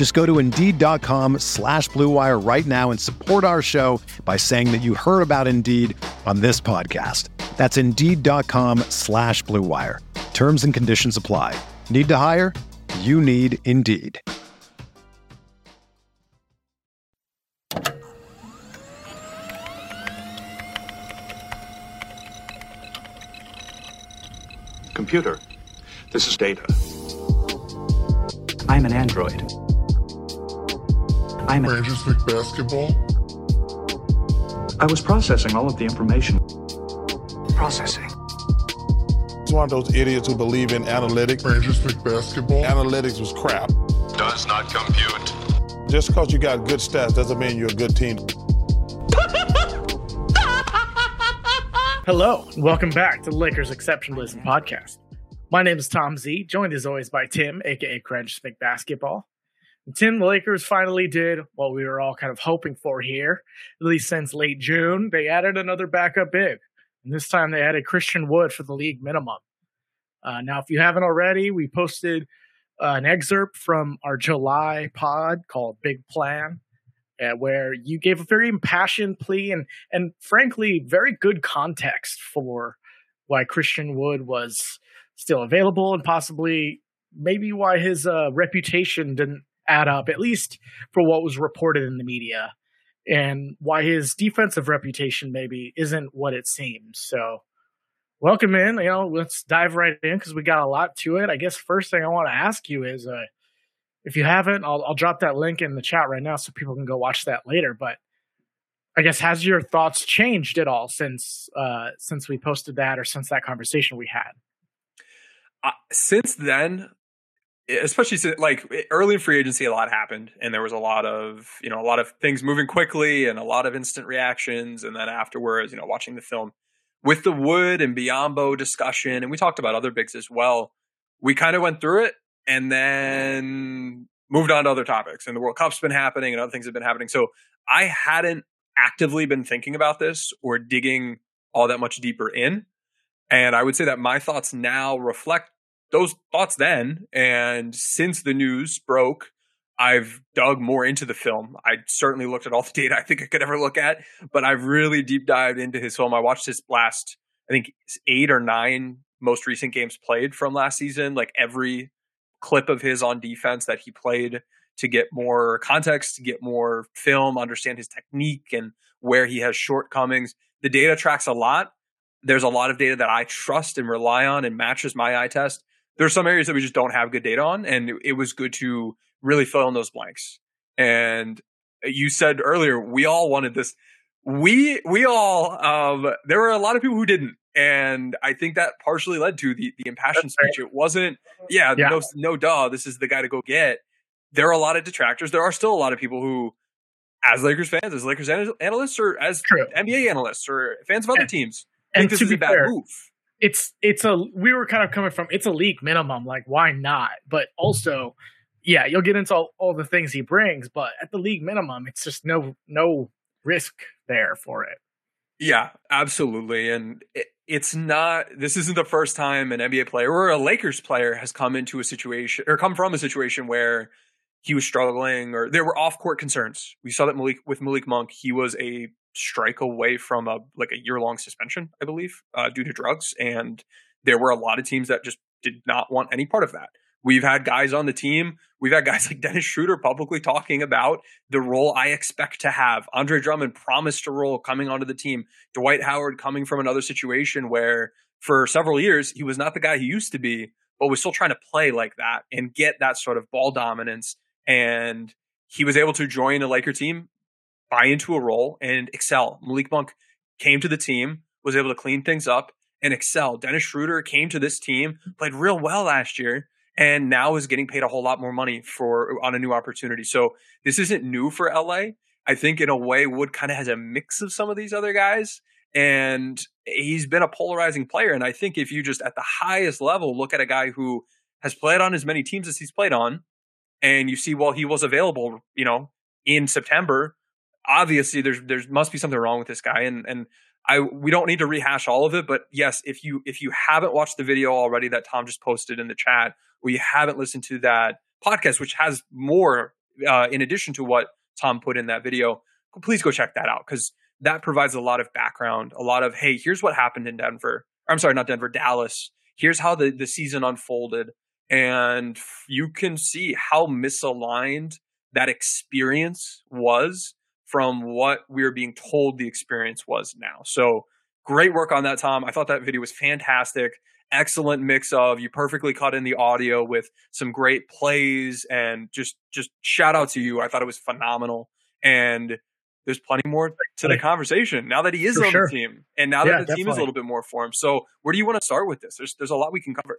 Just go to Indeed.com slash BlueWire right now and support our show by saying that you heard about Indeed on this podcast. That's Indeed.com slash BlueWire. Terms and conditions apply. Need to hire? You need Indeed. Computer, this is data. I'm an android. I'm a, Cranjis McBasketball. I was processing all of the information. Processing. It's one of those idiots who believe in analytics. Cranjis McBasketball. Analytics was crap. Does not compute. Just because you got good stats doesn't mean you're a good team. Hello, and welcome back to the Lakers Exceptionalism Podcast. My name is Tom Z, joined as always by Tim, aka Cranjis McBasketball. Tim, the Lakers finally did what we were all kind of hoping for here, at least since late June. They added another backup big, and this time they added Christian Wood for the league minimum. Uh, now, if you haven't already, we posted uh, an excerpt from our July pod called Big Plan, uh, where you gave a very impassioned plea and, and frankly, very good context for why Christian Wood was still available and possibly maybe why his uh, reputation didn't add up, at least for what was reported in the media, and why his defensive reputation maybe isn't what it seems. So, welcome in. You know, let's dive right in because we got a lot to it. I guess first thing I want to ask you is, uh, if you haven't, I'll, I'll drop that link in the chat right now so people can go watch that later. But I guess has your thoughts changed at all since uh, since we posted that or since that conversation we had? uh, since then, especially since, like early in free agency, a lot happened, and there was a lot of you know a lot of things moving quickly and a lot of instant reactions, and then afterwards, you know, watching the film with the Wood and Biyombo discussion, and we talked about other bigs as well. We kind of went through it and then moved on to other topics, and the World Cup's been happening, and other things have been happening. So I hadn't actively been thinking about this or digging all that much deeper in. And I would say that my thoughts now reflect those thoughts then. And since the news broke, I've dug more into the film. I certainly looked at all the data I think I could ever look at, but I've really deep dived into his film. I watched his last, I think, eight or nine most recent games played from last season, like every clip of his on defense that he played to get more context, to get more film, understand his technique and where he has shortcomings. The data tracks a lot there's a lot of data that I trust and rely on and matches my eye test. There's some areas that we just don't have good data on, and it was good to really fill in those blanks. And you said earlier, we all wanted this. We we all um, there were a lot of people who didn't, and I think that partially led to the the impassioned speech. It wasn't, yeah, Yeah. no no duh, this is the guy to go get. There are a lot of detractors. There are still a lot of people who, as Lakers fans, as Lakers analysts, or as True. NBA analysts, or fans of other And- teams, And think this is a bad fair, move. It's it's a we were kind of coming from it's a league minimum like why not but also yeah you'll get into all, all the things he brings but at the league minimum it's just no no risk there for it Yeah, absolutely. And it, it's not, this isn't the first time an NBA player or a Lakers player has come into a situation or come from a situation where he was struggling or there were off court concerns. We saw that Malik with Malik Monk, he was a strike away from a like a year long suspension, I believe, uh, due to drugs. And there were a lot of teams that just did not want any part of that. We've had guys on the team. We've had guys like Dennis Schroeder publicly talking about the role I expect to have. Andre Drummond promised a role coming onto the team. Dwight Howard coming from another situation where for several years he was not the guy he used to be, but was still trying to play like that and get that sort of ball dominance. And he was able to join a Laker team, buy into a role, and excel. Malik Monk came to the team, was able to clean things up and excel. Dennis Schroeder came to this team, played real well last year, and now is getting paid a whole lot more money for on a new opportunity. So this isn't new for LA. I think in a way Wood kind of has a mix of some of these other guys and he's been a polarizing player and I think if you just at the highest level look at a guy who has played on as many teams as he's played on and you see well he was available, you know, in September, obviously there's there's must be something wrong with this guy and and I we don't need to rehash all of it, but yes, if you if you haven't watched the video already that Tom just posted in the chat, or you haven't listened to that podcast, which has more uh, in addition to what Tom put in that video, please go check that out because that provides a lot of background, a lot of hey, here's what happened in Denver. I'm sorry, not Denver, Dallas. Here's how the the season unfolded, and you can see how misaligned that experience was from what we are being told the experience was now. So great work on that, Tom. I thought that video was fantastic. Excellent mix of you perfectly cut in the audio with some great plays and just just shout out to you. I thought it was phenomenal. And there's plenty more to the conversation now that he is For on sure. the team and now Yeah, that the team is a little bit more for him. So where do you want to start with this? There's there's a lot we can cover.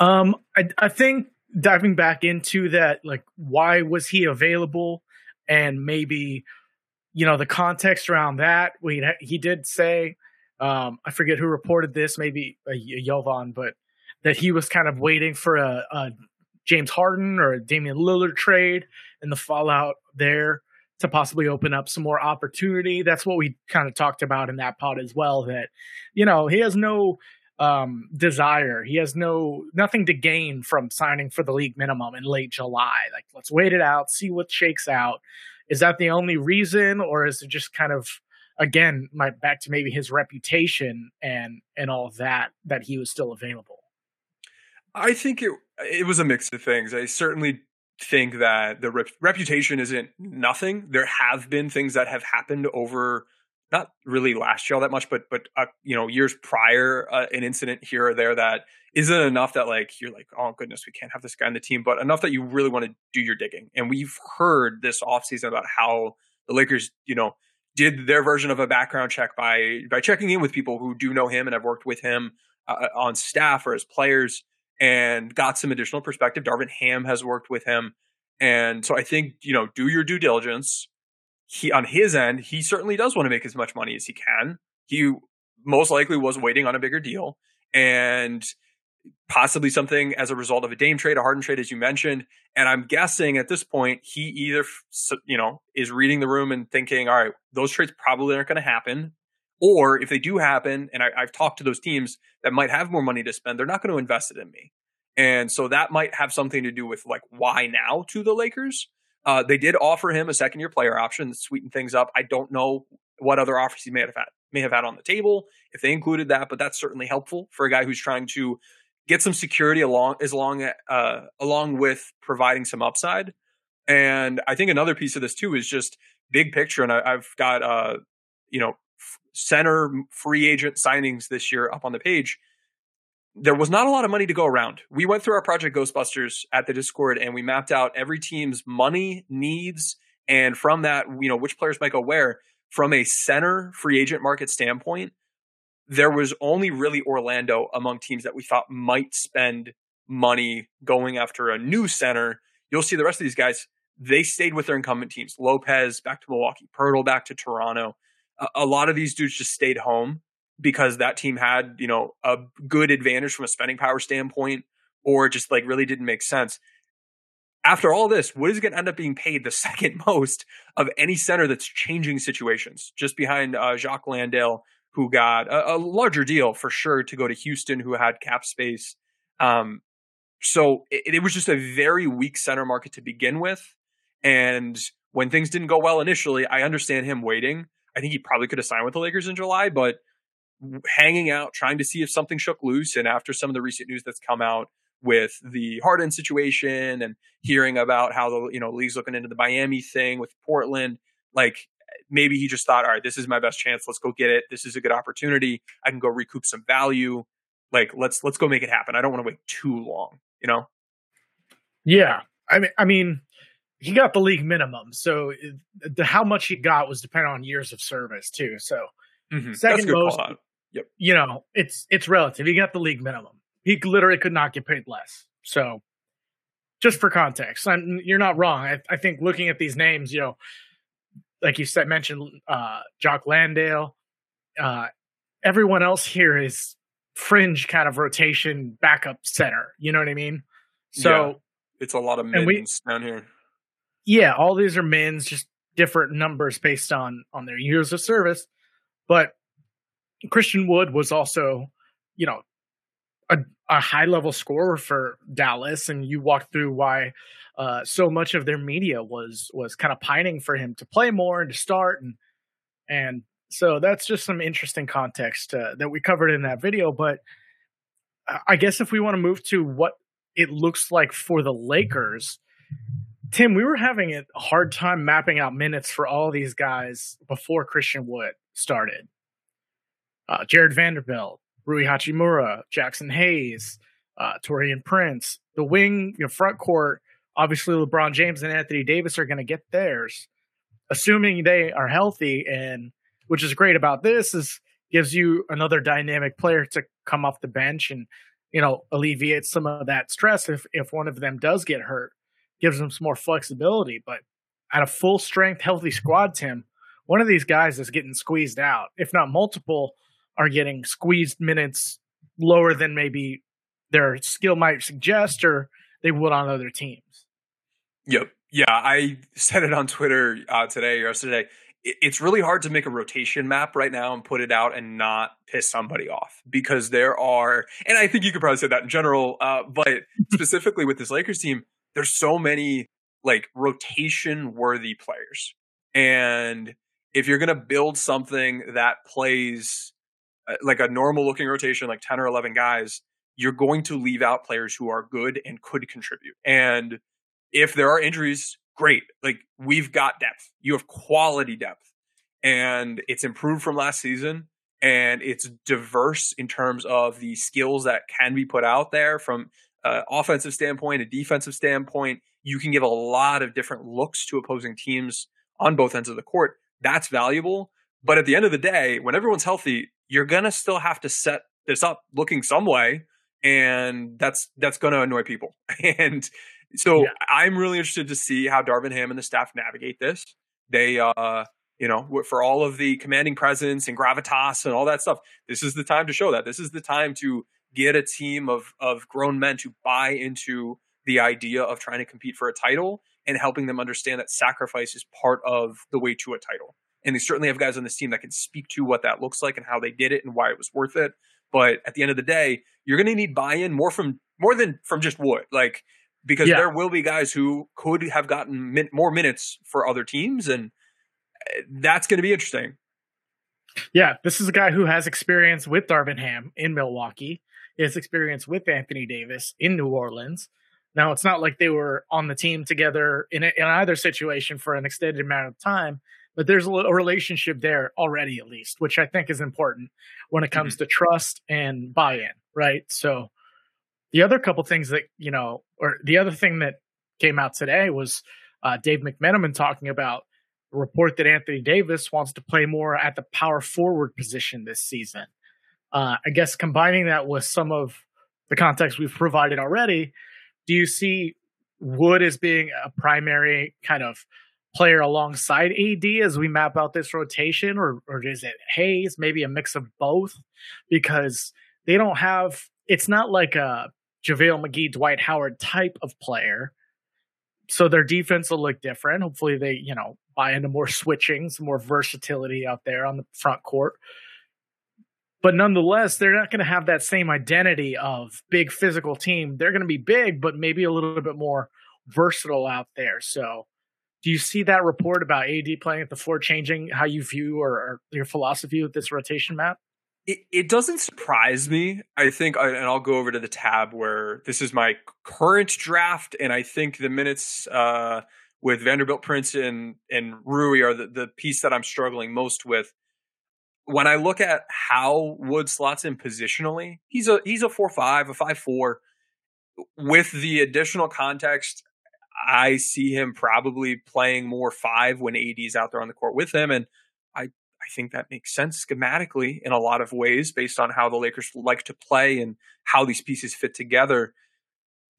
Um, I, I think diving back into that, like, why was he available, and maybe, you know, the context around that. We he did say, um, I forget who reported this, maybe uh, but that he was kind of waiting for a, a James Harden or a Damian Lillard trade and the fallout there to possibly open up some more opportunity. That's what we kind of talked about in that pod as well. That you know he has no um, desire. He has no nothing to gain from signing for the league minimum in late July. Like, let's wait it out, see what shakes out. Is that the only reason, or is it just kind of again, my back to maybe his reputation and and all that that he was still available? I think it it was a mix of things. I certainly think that the rep- reputation isn't nothing. There have been things that have happened over not really last year all that much, but but uh, you know years prior, uh, an incident here or there that isn't enough that like you're like oh goodness we can't have this guy on the team, but enough that you really want to do your digging. And we've heard this offseason about how the Lakers you know did their version of a background check by by checking in with people who do know him and have worked with him uh, on staff or as players and got some additional perspective. Darvin Ham has worked with him. And so I think, you know, do your due diligence. He on his end, he certainly does want to make as much money as he can. He most likely was waiting on a bigger deal and possibly something as a result of a Dame trade, a Harden trade, as you mentioned. And I'm guessing at this point, he either, you know, is reading the room and thinking, all right, those trades probably aren't going to happen. Or if they do happen, and I, I've talked to those teams that might have more money to spend, they're not going to invest it in me. And so that might have something to do with like why now to the Lakers. Uh, they did offer him a second year player option to sweeten things up. I don't know what other offers he may have had may have had on the table if they included that, but that's certainly helpful for a guy who's trying to get some security along as long uh, along with providing some upside. And I think another piece of this too is just big picture. And I, I've got uh, you know center free agent signings this year up on the page. There was not a lot of money to go around. We went through our project Ghostbusters at the Discord and we mapped out every team's money needs, and from that, you know, which players might go where. From a center free agent market standpoint, there was only really Orlando among teams that we thought might spend money going after a new center. You'll see the rest of these guys, they stayed with their incumbent teams. Lopez back to Milwaukee, Poeltl back to Toronto. A, a lot of these dudes just stayed home because that team had, you know, a good advantage from a spending power standpoint or just like really didn't make sense. After all this, Wood is going to end up being paid the second most of any center that's changing situations, just behind uh, Jock Landale, who got a, a, larger deal for sure to go to Houston, who had cap space. Um, so it, it was just a very weak center market to begin with. And when things didn't go well initially, I understand him waiting. I think he probably could have signed with the Lakers in July, but hanging out, trying to see if something shook loose. And after some of the recent news that's come out, with the Harden situation and hearing about how the you know league's looking into the Miami thing with Portland. Like maybe he just thought, all right, this is my best chance. Let's go get it. This is a good opportunity. I can go recoup some value. Like let's let's go make it happen. I don't want to wait too long. You know? Yeah, I mean, I mean, he got the league minimum, so the how much he got was dependent on years of service too. So mm-hmm. second most, Yep. You know, it's it's relative. He got the league minimum. He literally could not get paid less. So, just for context, I'm, you're not wrong. I, I, think looking at these names, you know, like you said, mentioned uh, Jock Landale. Uh, everyone else here is fringe kind of rotation backup center. You know what I mean? So yeah, it's a lot of mins we, down here. Yeah, all these are mins, just different numbers based on on their years of service. But Christian Wood was also, you know, a, a high level scorer for Dallas, and you walked through why uh, so much of their media was was kind of pining for him to play more and to start, and and so that's just some interesting context uh, that we covered in that video. But I guess if we want to move to what it looks like for the Lakers, Tim, we were having a hard time mapping out minutes for all these guys before Christian Wood started uh, Jarred Vanderbilt, Rui Hachimura, Jaxson Hayes, uh, Taurean Prince. The wing, your front court, obviously LeBron James and Anthony Davis are going to get theirs, assuming they are healthy. And which is great about this is gives you another dynamic player to come off the bench and you know alleviate some of that stress if if one of them does get hurt. Gives them some more flexibility, but at a full strength, healthy squad, Tim, one of these guys is getting squeezed out, if not multiple are getting squeezed minutes lower than maybe their skill might suggest or they would on other teams. Yep. Yeah, I said it on Twitter uh, today or yesterday. It's really hard to make a rotation map right now and put it out and not piss somebody off because there are, and I think you could probably say that in general, uh, but specifically with this Lakers team, there's so many like rotation worthy players. And if you're going to build something that plays Uh, like a normal looking rotation, like 10 or 11 guys, you're going to leave out players who are good and could contribute. And if there are injuries, great. Like we've got depth. You have quality depth. And it's improved from last season and it's diverse in terms of the skills that can be put out there from an offensive standpoint, a defensive standpoint. You can give a lot of different looks to opposing teams on both ends of the court. That's valuable. But at the end of the day, when everyone's healthy, you're gonna still have to set this up looking some way, and that's that's gonna annoy people. and so yeah. I'm really interested to see how Darvin Ham and the staff navigate this. They uh you know, for all of the commanding presence and gravitas and all that stuff, this is the time to show that. This is the time to get a team of of grown men to buy into the idea of trying to compete for a title and helping them understand that sacrifice is part of the way to a title and they certainly have guys on this team that can speak to what that looks like and how they did it and why it was worth it. But at the end of the day, you're going to need buy-in more from more than from just Wood, like because yeah. there will be guys who could have gotten min- more minutes for other teams, and eh, that's going to be interesting. Yeah, this is a guy who has experience with Darvin Ham in Milwaukee. His experience with Anthony Davis in New Orleans. Now, it's not like they were on the team together in, a, in either situation for an extended amount of time, but there's a, a relationship there already, at least, which I think is important when it comes mm-hmm. to trust and buy-in, right? So the other couple things that you know, or the other thing that came out today was uh, Dave McMenamin talking about the report that Anthony Davis wants to play more at the power forward position this season. Uh, I guess combining that with some of the context we've provided already, do you see Wood as being a primary kind of player alongside AD as we map out this rotation, or or is it Hayes? Maybe a mix of both, because they don't have. It's not like a JaVale McGee, Dwight Howard type of player. So their defense will look different. Hopefully, they you know buy into more switching, some more versatility out there on the front court. But nonetheless, they're not going to have that same identity of big physical team. They're going to be big, but maybe a little bit more versatile out there. So do you see that report about AD playing at the four changing how you view or, or your philosophy with this rotation map? it, it doesn't surprise me. I think, and I'll go over to the tab where this is my current draft, and I think the minutes uh, with Vanderbilt, Prince, and and Rui are the, the piece that I'm struggling most with. When I look at how Wood slots in positionally, he's a he's a four five, a five four. With the additional context, I see him probably playing more five when AD's out there on the court with him, and I I think that makes sense schematically in a lot of ways based on how the Lakers like to play and how these pieces fit together.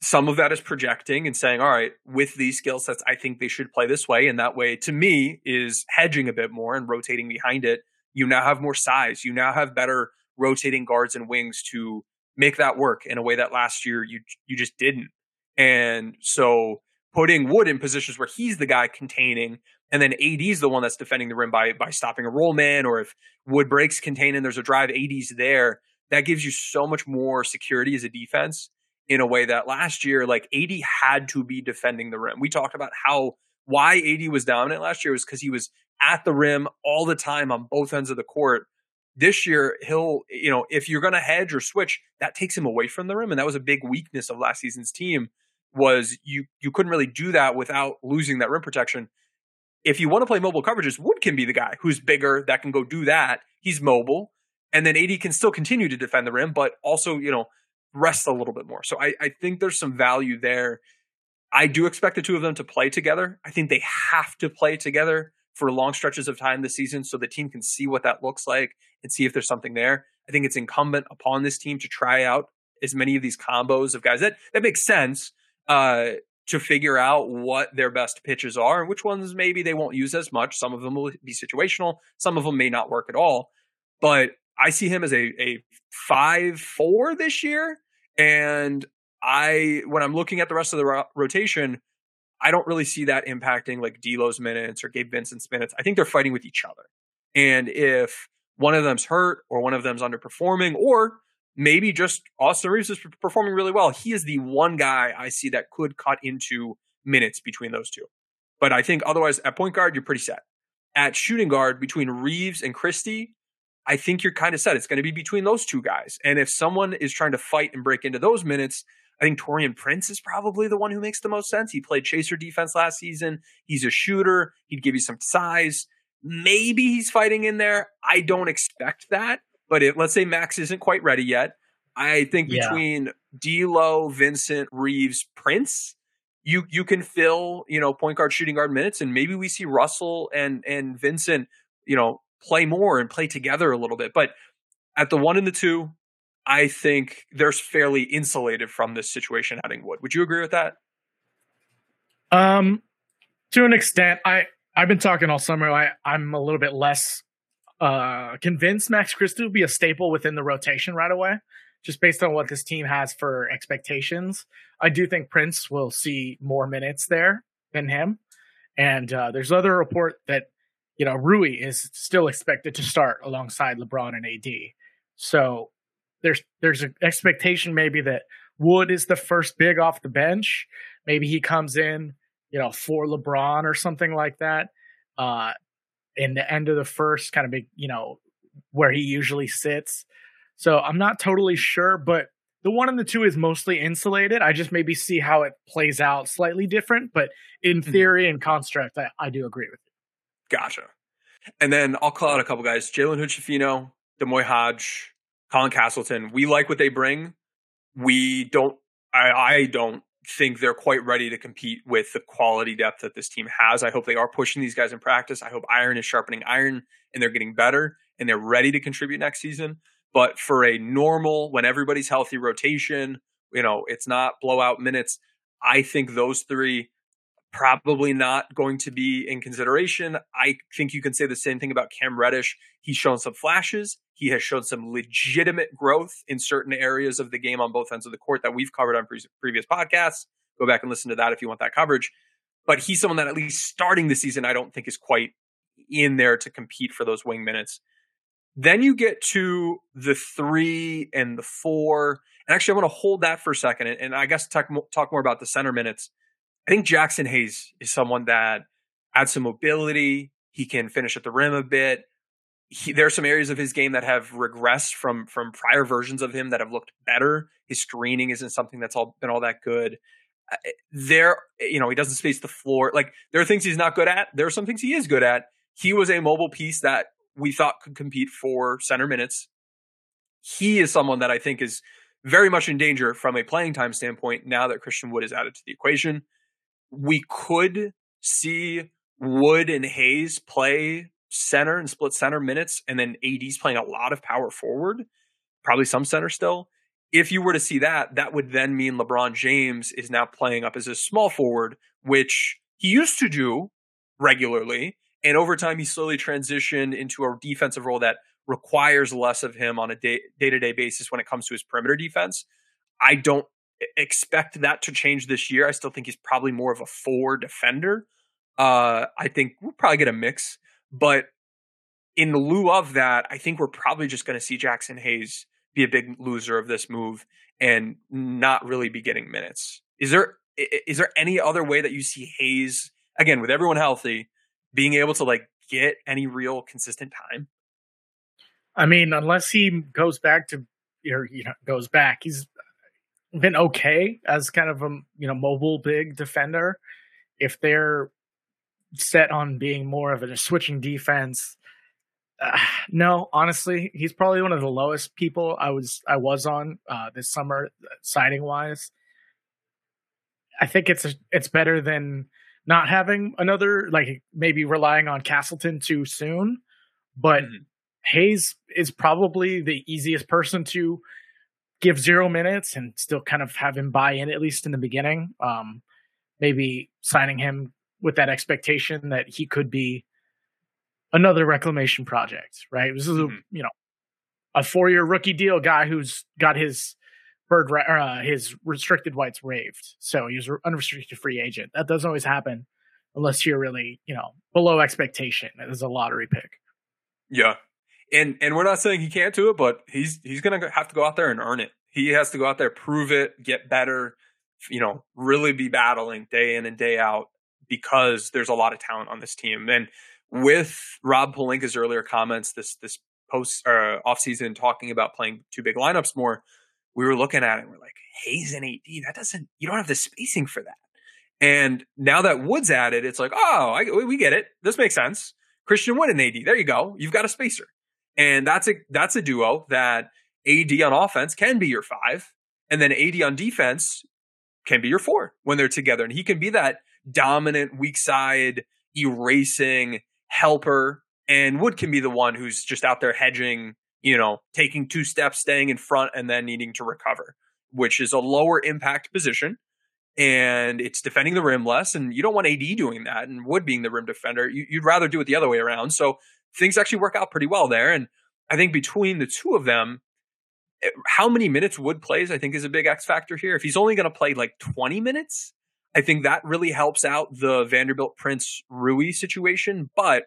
Some of that is projecting and saying, all right, with these skill sets, I think they should play this way. And that way, to me, is hedging a bit more and rotating behind it. You now have more size. You now have better rotating guards and wings to make that work in a way that last year you you just didn't. And so putting Wood in positions where he's the guy containing, and then AD's the one that's defending the rim by by stopping a roll man, or if Wood breaks contain and there's a drive, AD's there. That gives you so much more security as a defense in a way that last year, like AD had to be defending the rim. We talked about how why AD was dominant last year was because he was at the rim all the time on both ends of the court. This year, he'll, you know, if you're going to hedge or switch, that takes him away from the rim. And that was a big weakness of last season's team was you you couldn't really do that without losing that rim protection. If you want to play mobile coverages, Wood can be the guy who's bigger that can go do that. He's mobile, and then AD can still continue to defend the rim, but also you know rest a little bit more. So I, I think there's some value there. I do expect the two of them to play together. I think they have to play together for long stretches of time this season so the team can see what that looks like and see if there's something there. I think it's incumbent upon this team to try out as many of these combos of guys that that makes sense uh, to figure out what their best pitches are and which ones maybe they won't use as much. Some of them will be situational, some of them may not work at all. But I see him as a, a five four this year. And I, when I'm looking at the rest of the ro- rotation, I don't really see that impacting like D'Lo's minutes or Gabe Vincent's minutes. I think they're fighting with each other. And if one of them's hurt or one of them's underperforming or maybe just Austin Reaves is performing really well. He is the one guy I see that could cut into minutes between those two. But I think otherwise at point guard, you're pretty set. At shooting guard, between Reaves and Christie, I think you're kind of set. It's going to be between those two guys. And if someone is trying to fight and break into those minutes, I think Taurean Prince is probably the one who makes the most sense. He played chaser defense last season. He's a shooter. He'd give you some size. Maybe he's fighting in there. I don't expect that. But it, let's say Max isn't quite ready yet. I think Yeah. between D'Lo, Vincent, Reaves, Prince, you you can fill you know point guard, shooting guard minutes, and maybe we see Russell and and Vincent you know play more and play together a little bit. But at the one and the two, I think they're fairly insulated from this situation. Adding Wood, would you agree with that? Um, to an extent, I I've been talking all summer. I I'm a little bit less uh convinced Max Christie will be a staple within the rotation right away, just based on what this team has for expectations. I do think Prince will see more minutes there than him, and uh, there's other report that you know Rui is still expected to start alongside LeBron and AD. So there's there's an expectation maybe that Wood is the first big off the bench. Maybe he comes in, you know, for LeBron or something like that. Uh, in the end of the first, kind of big, you know, where he usually sits. So I'm not totally sure, but the one and the two is mostly insulated. I just maybe see how it plays out slightly different, but in mm-hmm. theory and construct, I, I do agree with you. Gotcha. And then I'll call out a couple guys: Jalen Hood-Schifino, D'Moi Hodge, Colin Castleton. We like what they bring. We don't. I, I don't think they're quite ready to compete with the quality depth that this team has. I hope they are pushing these guys in practice. I hope iron is sharpening iron and they're getting better and they're ready to contribute next season. But for a normal, when everybody's healthy rotation, you know, it's not blowout minutes. I think those three probably not going to be in consideration. I think you can say the same thing about Cam Reddish. He's shown some flashes. He has shown some legitimate growth in certain areas of the game on both ends of the court that we've covered on pre- previous podcasts. Go back and listen to that if you want that coverage. But he's someone that at least starting the season, I don't think is quite in there to compete for those wing minutes. Then you get to the three and the four. And actually, I want to hold that for a second. And, I guess talk, talk more about the center minutes. I think Jaxson Hayes is someone that adds some mobility. He can finish at the rim a bit. he, there are some areas of his game that have regressed from from prior versions of him that have looked better. His screening isn't something that's all been all that good. Uh, there, you know, he doesn't space the floor. Like there are things he's not good at. There are some things he is good at. He was a mobile piece that we thought could compete for center minutes. He is someone that I think is very much in danger from a playing time standpoint now that Christian Wood is added to the equation. We could see Wood and Hayes play center and split center minutes, and then AD's playing a lot of power forward, probably some center still. If you were to see that, that would then mean LeBron James is now playing up as a small forward, which he used to do regularly. And over time, he slowly transitioned into a defensive role that requires less of him on a day to day basis when it comes to his perimeter defense. I don't expect that to change this year. I still think he's probably more of a four defender. Uh, I think we'll probably get a mix, but in lieu of that, I think we're probably just going to see Jaxson Hayes be a big loser of this move and not really be getting minutes. Is there is there any other way that you see Hayes again with everyone healthy being able to like get any real consistent time? I mean, unless he goes back to or you know goes back, he's been okay as kind of a you know mobile big defender. If they're set on being more of a switching defense, uh, no, honestly, he's probably one of the lowest people I was I was on uh, this summer siding wise. I think it's a, it's better than not having another like maybe relying on Castleton too soon, but mm-hmm. Hayes is probably the easiest person to give zero minutes and still kind of have him buy in at least in the beginning. Um, maybe signing him with that expectation that he could be another reclamation project, right? This is a mm-hmm. you know a four year rookie deal guy who's got his bird uh, his restricted rights waived, so he's an unrestricted free agent. That doesn't always happen unless you're really you know below expectation as a lottery pick. Yeah, and and we're not saying he can't do it, but he's he's gonna have to go out there and earn it. He has to go out there, prove it, get better, you know, really be battling day in and day out because there's a lot of talent on this team. And with Rob Pelinka's earlier comments, this this post uh, off season talking about playing two big lineups more, we were looking at it and we're like, Hayes and AD, that doesn't you don't have the spacing for that. And now that Wood's added, it's like, oh, I, we get it. This makes sense. Christian Wood and AD, there you go. You've got a spacer. And that's a that's a duo that AD on offense can be your five, and then AD on defense can be your four when they're together. And he can be that dominant weak side erasing helper. And Wood can be the one who's just out there hedging, you know, taking two steps, staying in front, and then needing to recover, which is a lower impact position. And it's defending the rim less. And you don't want AD doing that and Wood being the rim defender. You, would rather do it the other way around. So things actually work out pretty well there. And I think between the two of them, eh, how many minutes Wood plays, I think, is a big X factor here. If he's only going to play like 20 minutes, I think that really helps out the Vanderbilt Prince Rui situation. But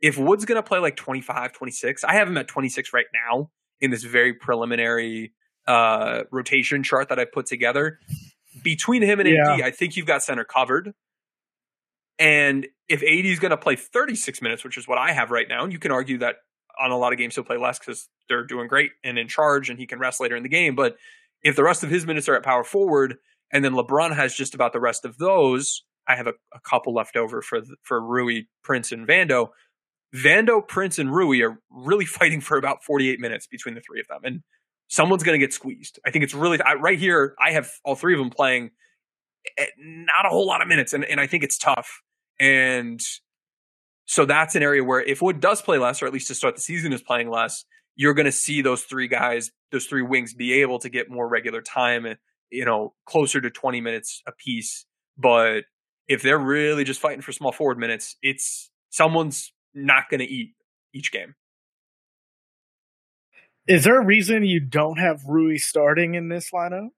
if Wood's going to play like 25, 26, I have him at 26 right now in this very preliminary uh, rotation chart that I put together. Between him and yeah. AD, I think you've got center covered. And if AD is going to play 36 minutes, which is what I have right now, and you can argue that on a lot of games he'll play less because they're doing great and in charge and he can rest later in the game. But if the rest of his minutes are at power forward, and then LeBron has just about the rest of those, I have a, a couple left over for for Rui, Prince, and Vando. Vando, Prince, and Rui are really fighting for about 48 minutes between the three of them, and someone's going to get squeezed. I think it's really I, right here. I have all three of them playing eh, not a whole lot of minutes, and, and I think it's tough. And so that's an area where if Wood does play less, or at least to start the season is playing less, you're going to see those three guys, those three wings, be able to get more regular time, and you know, closer to 20 minutes a piece. But if they're really just fighting for small forward minutes, it's someone's not going to eat each game. Is there a reason you don't have Rui starting in this lineup?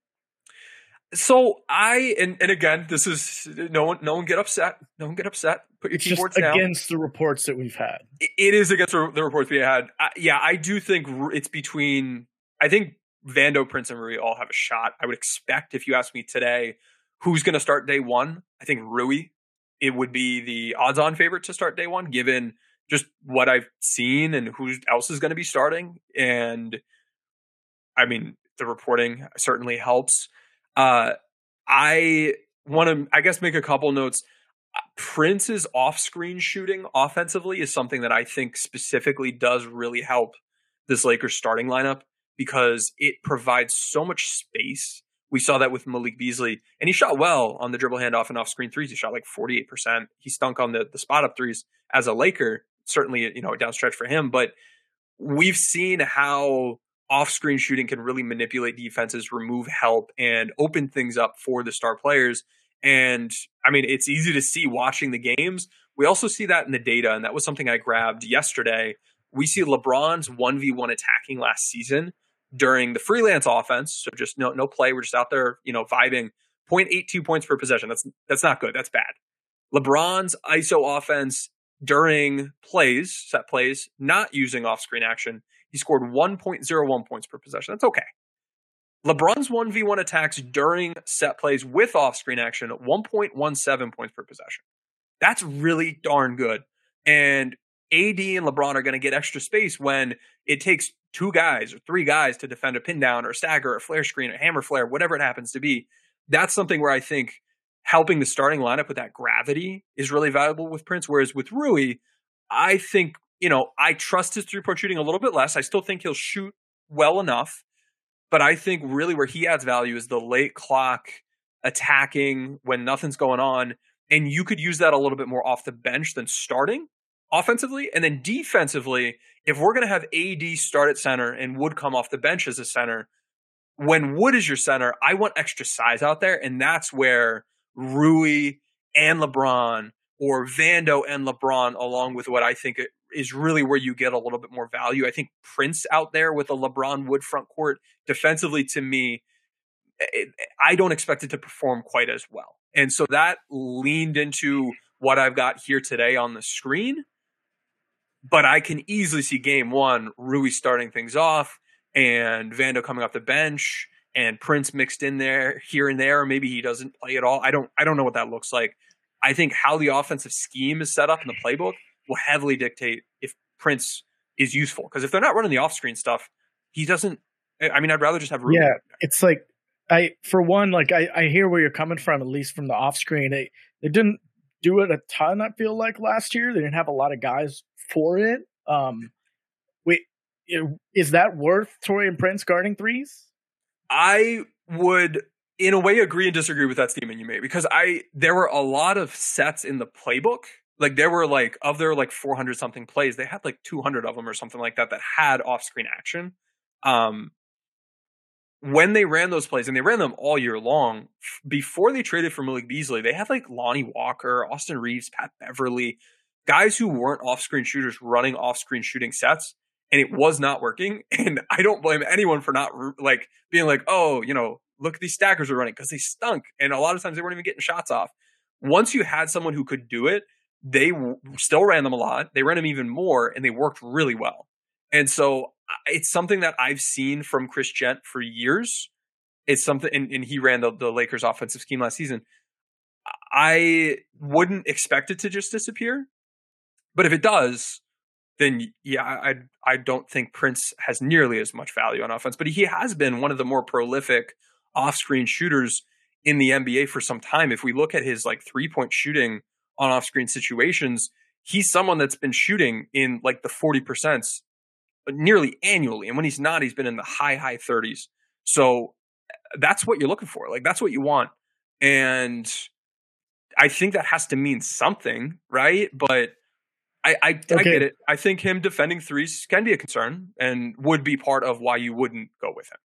So I and, and again, this is no one no one get upset. No one get upset. Put your it's keyboards just down. Against the reports that we've had, it, it is against the, the, reports we had. I, yeah, I do think it's between. I think Vando, Prince, and Rui all have a shot. I would expect if you ask me today, who's going to start day one? I think Rui. It would be the odds-on favorite to start day one, given just what I've seen and who else is going to be starting. And I mean, the reporting certainly helps. Uh, I want to, I guess, make a couple notes. Prince's off screen shooting offensively is something that I think specifically does really help this Lakers starting lineup because it provides so much space. We saw that with Malik Beasley, and he shot well on the dribble handoff and off screen threes. He shot like 48%. He stunk on the, the spot up threes as a Laker, certainly, you know, a downstretch for him. But we've seen how off screen shooting can really manipulate defenses, remove help, and open things up for the star players. And I mean, it's easy to see watching the games. We also see that in the data, and that was something I grabbed yesterday. We see LeBron's 1v1 attacking last season during the freelance offense. So just no no play. We're just out there, you know, vibing. 0.82 points per possession. That's that's not good. That's bad. LeBron's ISO offense during plays, set plays, not using off-screen action, he scored 1.01 points per possession. That's okay. LeBron's 1v1 attacks during set plays with off screen action, 1.17 points per possession. That's really darn good. And AD and LeBron are going to get extra space when it takes two guys or three guys to defend a pin down or a stagger or a flare screen or hammer flare, whatever it happens to be. That's something where I think helping the starting lineup with that gravity is really valuable with Prince. Whereas with Rui, I think, you know, I trust his three point shooting a little bit less. I still think he'll shoot well enough. But I think really where he adds value is the late clock attacking when nothing's going on. And you could use that a little bit more off the bench than starting offensively. And then defensively, if we're going to have AD start at center and Wood come off the bench as a center, when Wood is your center, I want extra size out there. And that's where Rui and LeBron or Vando and LeBron, along with what I think is really where you get a little bit more value. I think Prince out there with a LeBron Wood front court defensively to me, it, I don't expect it to perform quite as well. And so that leaned into what I've got here today on the screen. But I can easily see game one, Rui starting things off and Vando coming off the bench and Prince mixed in there here and there. Maybe he doesn't play at all. I don't I don't know what that looks like. I think how the offensive scheme is set up in the playbook will heavily dictate if Prince is useful. Because if they're not running the off screen stuff, he doesn't. I mean, I'd rather just have. Yeah, it's like I for one, like I, I hear where you're coming from, at least from the off screen. They they didn't do it a ton. I feel like last year they didn't have a lot of guys for it. Um, wait, is that worth Taurean Prince guarding threes? I would in a way agree and disagree with that statement you made because I there were a lot of sets in the playbook like there were like of their like 400 something plays they had like 200 of them or something like that that had off screen action. Um when they ran those plays and they ran them all year long before they traded for Malik Beasley they had like Lonnie Walker Austin Reaves, Pat Beverley, guys who weren't off screen shooters running off screen shooting sets and it was not working and I don't blame anyone for not like being like oh you know look at these stackers are running because they stunk and a lot of times they weren't even getting shots off. Once you had someone who could do it they still ran them a lot. They ran them even more, and they worked really well. And so it's something that I've seen from Chris Jent for years. It's something, and, and he ran the, the Lakers offensive scheme last season. I wouldn't expect it to just disappear, but if it does, then yeah, I I don't think Prince has nearly as much value on offense, but he has been one of the more prolific off-screen shooters in the NBA for some time. If we look at his like three-point shooting on off screen situations, he's someone that's been shooting in like the 40% uh, nearly annually. And when he's not, he's been in the high, high 30s. So uh, that's what you're looking for. Like that's what you want. And I think that has to mean something, right? But I, I, okay. I, get it. I think him defending threes can be a concern and would be part of why you wouldn't go with him.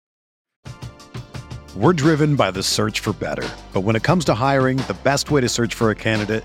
We're driven by the search for better. But when it comes to hiring, the best way to search for a candidate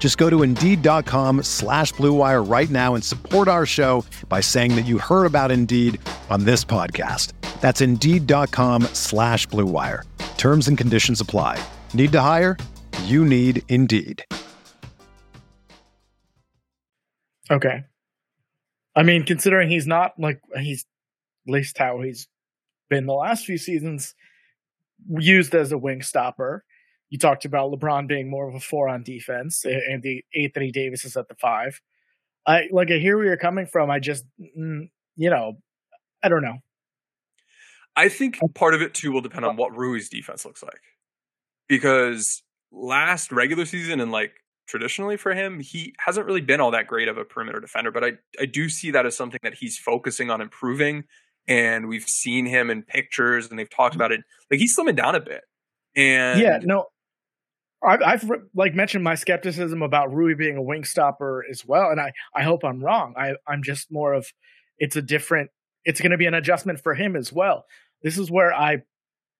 Just go to Indeed.com slash BlueWire right now and support our show by saying that you heard about Indeed on this podcast. That's Indeed.com slash BlueWire. Terms and conditions apply. Need to hire? You need Indeed. Okay. I mean, considering he's not like he's at least how he's been the last few seasons used as a wing stopper. You talked about LeBron being more of a four on defense, and the Anthony Davis is at the five. I like I hear where you're coming from. I just, mm, you know, I don't know. I think part of it too will depend on what Rui's defense looks like, because last regular season and like traditionally for him, he hasn't really been all that great of a perimeter defender. But I I do see that as something that he's focusing on improving, and we've seen him in pictures and they've talked about it. Like he's slimming down a bit. And yeah, no, I've, I've, like mentioned my skepticism about Rui being a wing stopper as well, and I I hope I'm wrong. I I'm just more of it's a different. It's going to be an adjustment for him as well. This is where I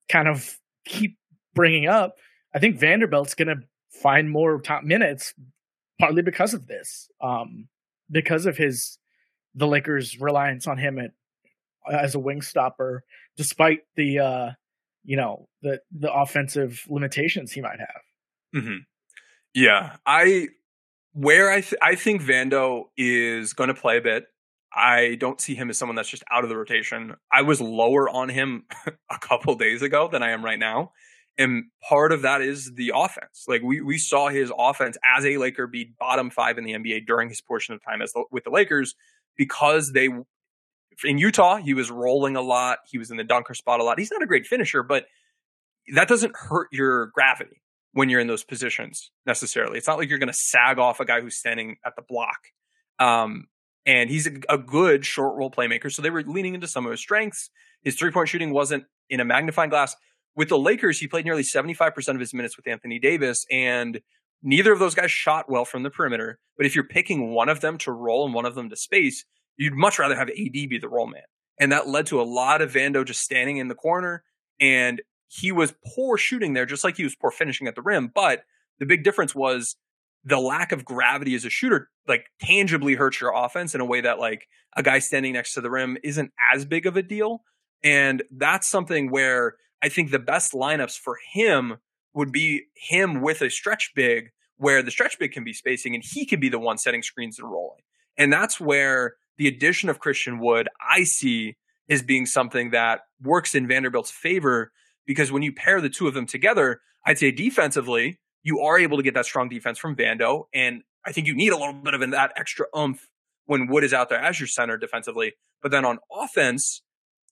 kind of keep bringing up. I think Vanderbilt's going to find more top minutes, partly because of this, um, because of his the Lakers' reliance on him at, as a wing stopper, despite the uh, you know the the offensive limitations he might have. Mm-hmm. Yeah, I where I th- I think Vando is going to play a bit. I don't see him as someone that's just out of the rotation. I was lower on him a couple days ago than I am right now. And part of that is the offense. Like we we saw his offense as a Laker be bottom five in the NBA during his portion of time as the, with the Lakers because they in Utah he was rolling a lot. He was in the dunker spot a lot. He's not a great finisher, but that doesn't hurt your gravity when you're in those positions necessarily. It's not like you're going to sag off a guy who's standing at the block. Um, and he's a, a, good short roll playmaker. So they were leaning into some of his strengths. His three point shooting wasn't in a magnifying glass. With the Lakers, he played nearly 75% of his minutes with Anthony Davis, and neither of those guys shot well from the perimeter. But if you're picking one of them to roll and one of them to space, you'd much rather have AD be the roll man. And that led to a lot of Vando just standing in the corner and he was poor shooting there, just like he was poor finishing at the rim. But the big difference was the lack of gravity as a shooter, like tangibly hurts your offense in a way that like a guy standing next to the rim isn't as big of a deal. And that's something where I think the best lineups for him would be him with a stretch big where the stretch big can be spacing and he can be the one setting screens and rolling. And that's where the addition of Christian Wood I see as being something that works in Vanderbilt's favor because when you pair the two of them together, I'd say defensively, you are able to get that strong defense from Vando. And I think you need a little bit of that extra oomph when Wood is out there as your center defensively. But then on offense,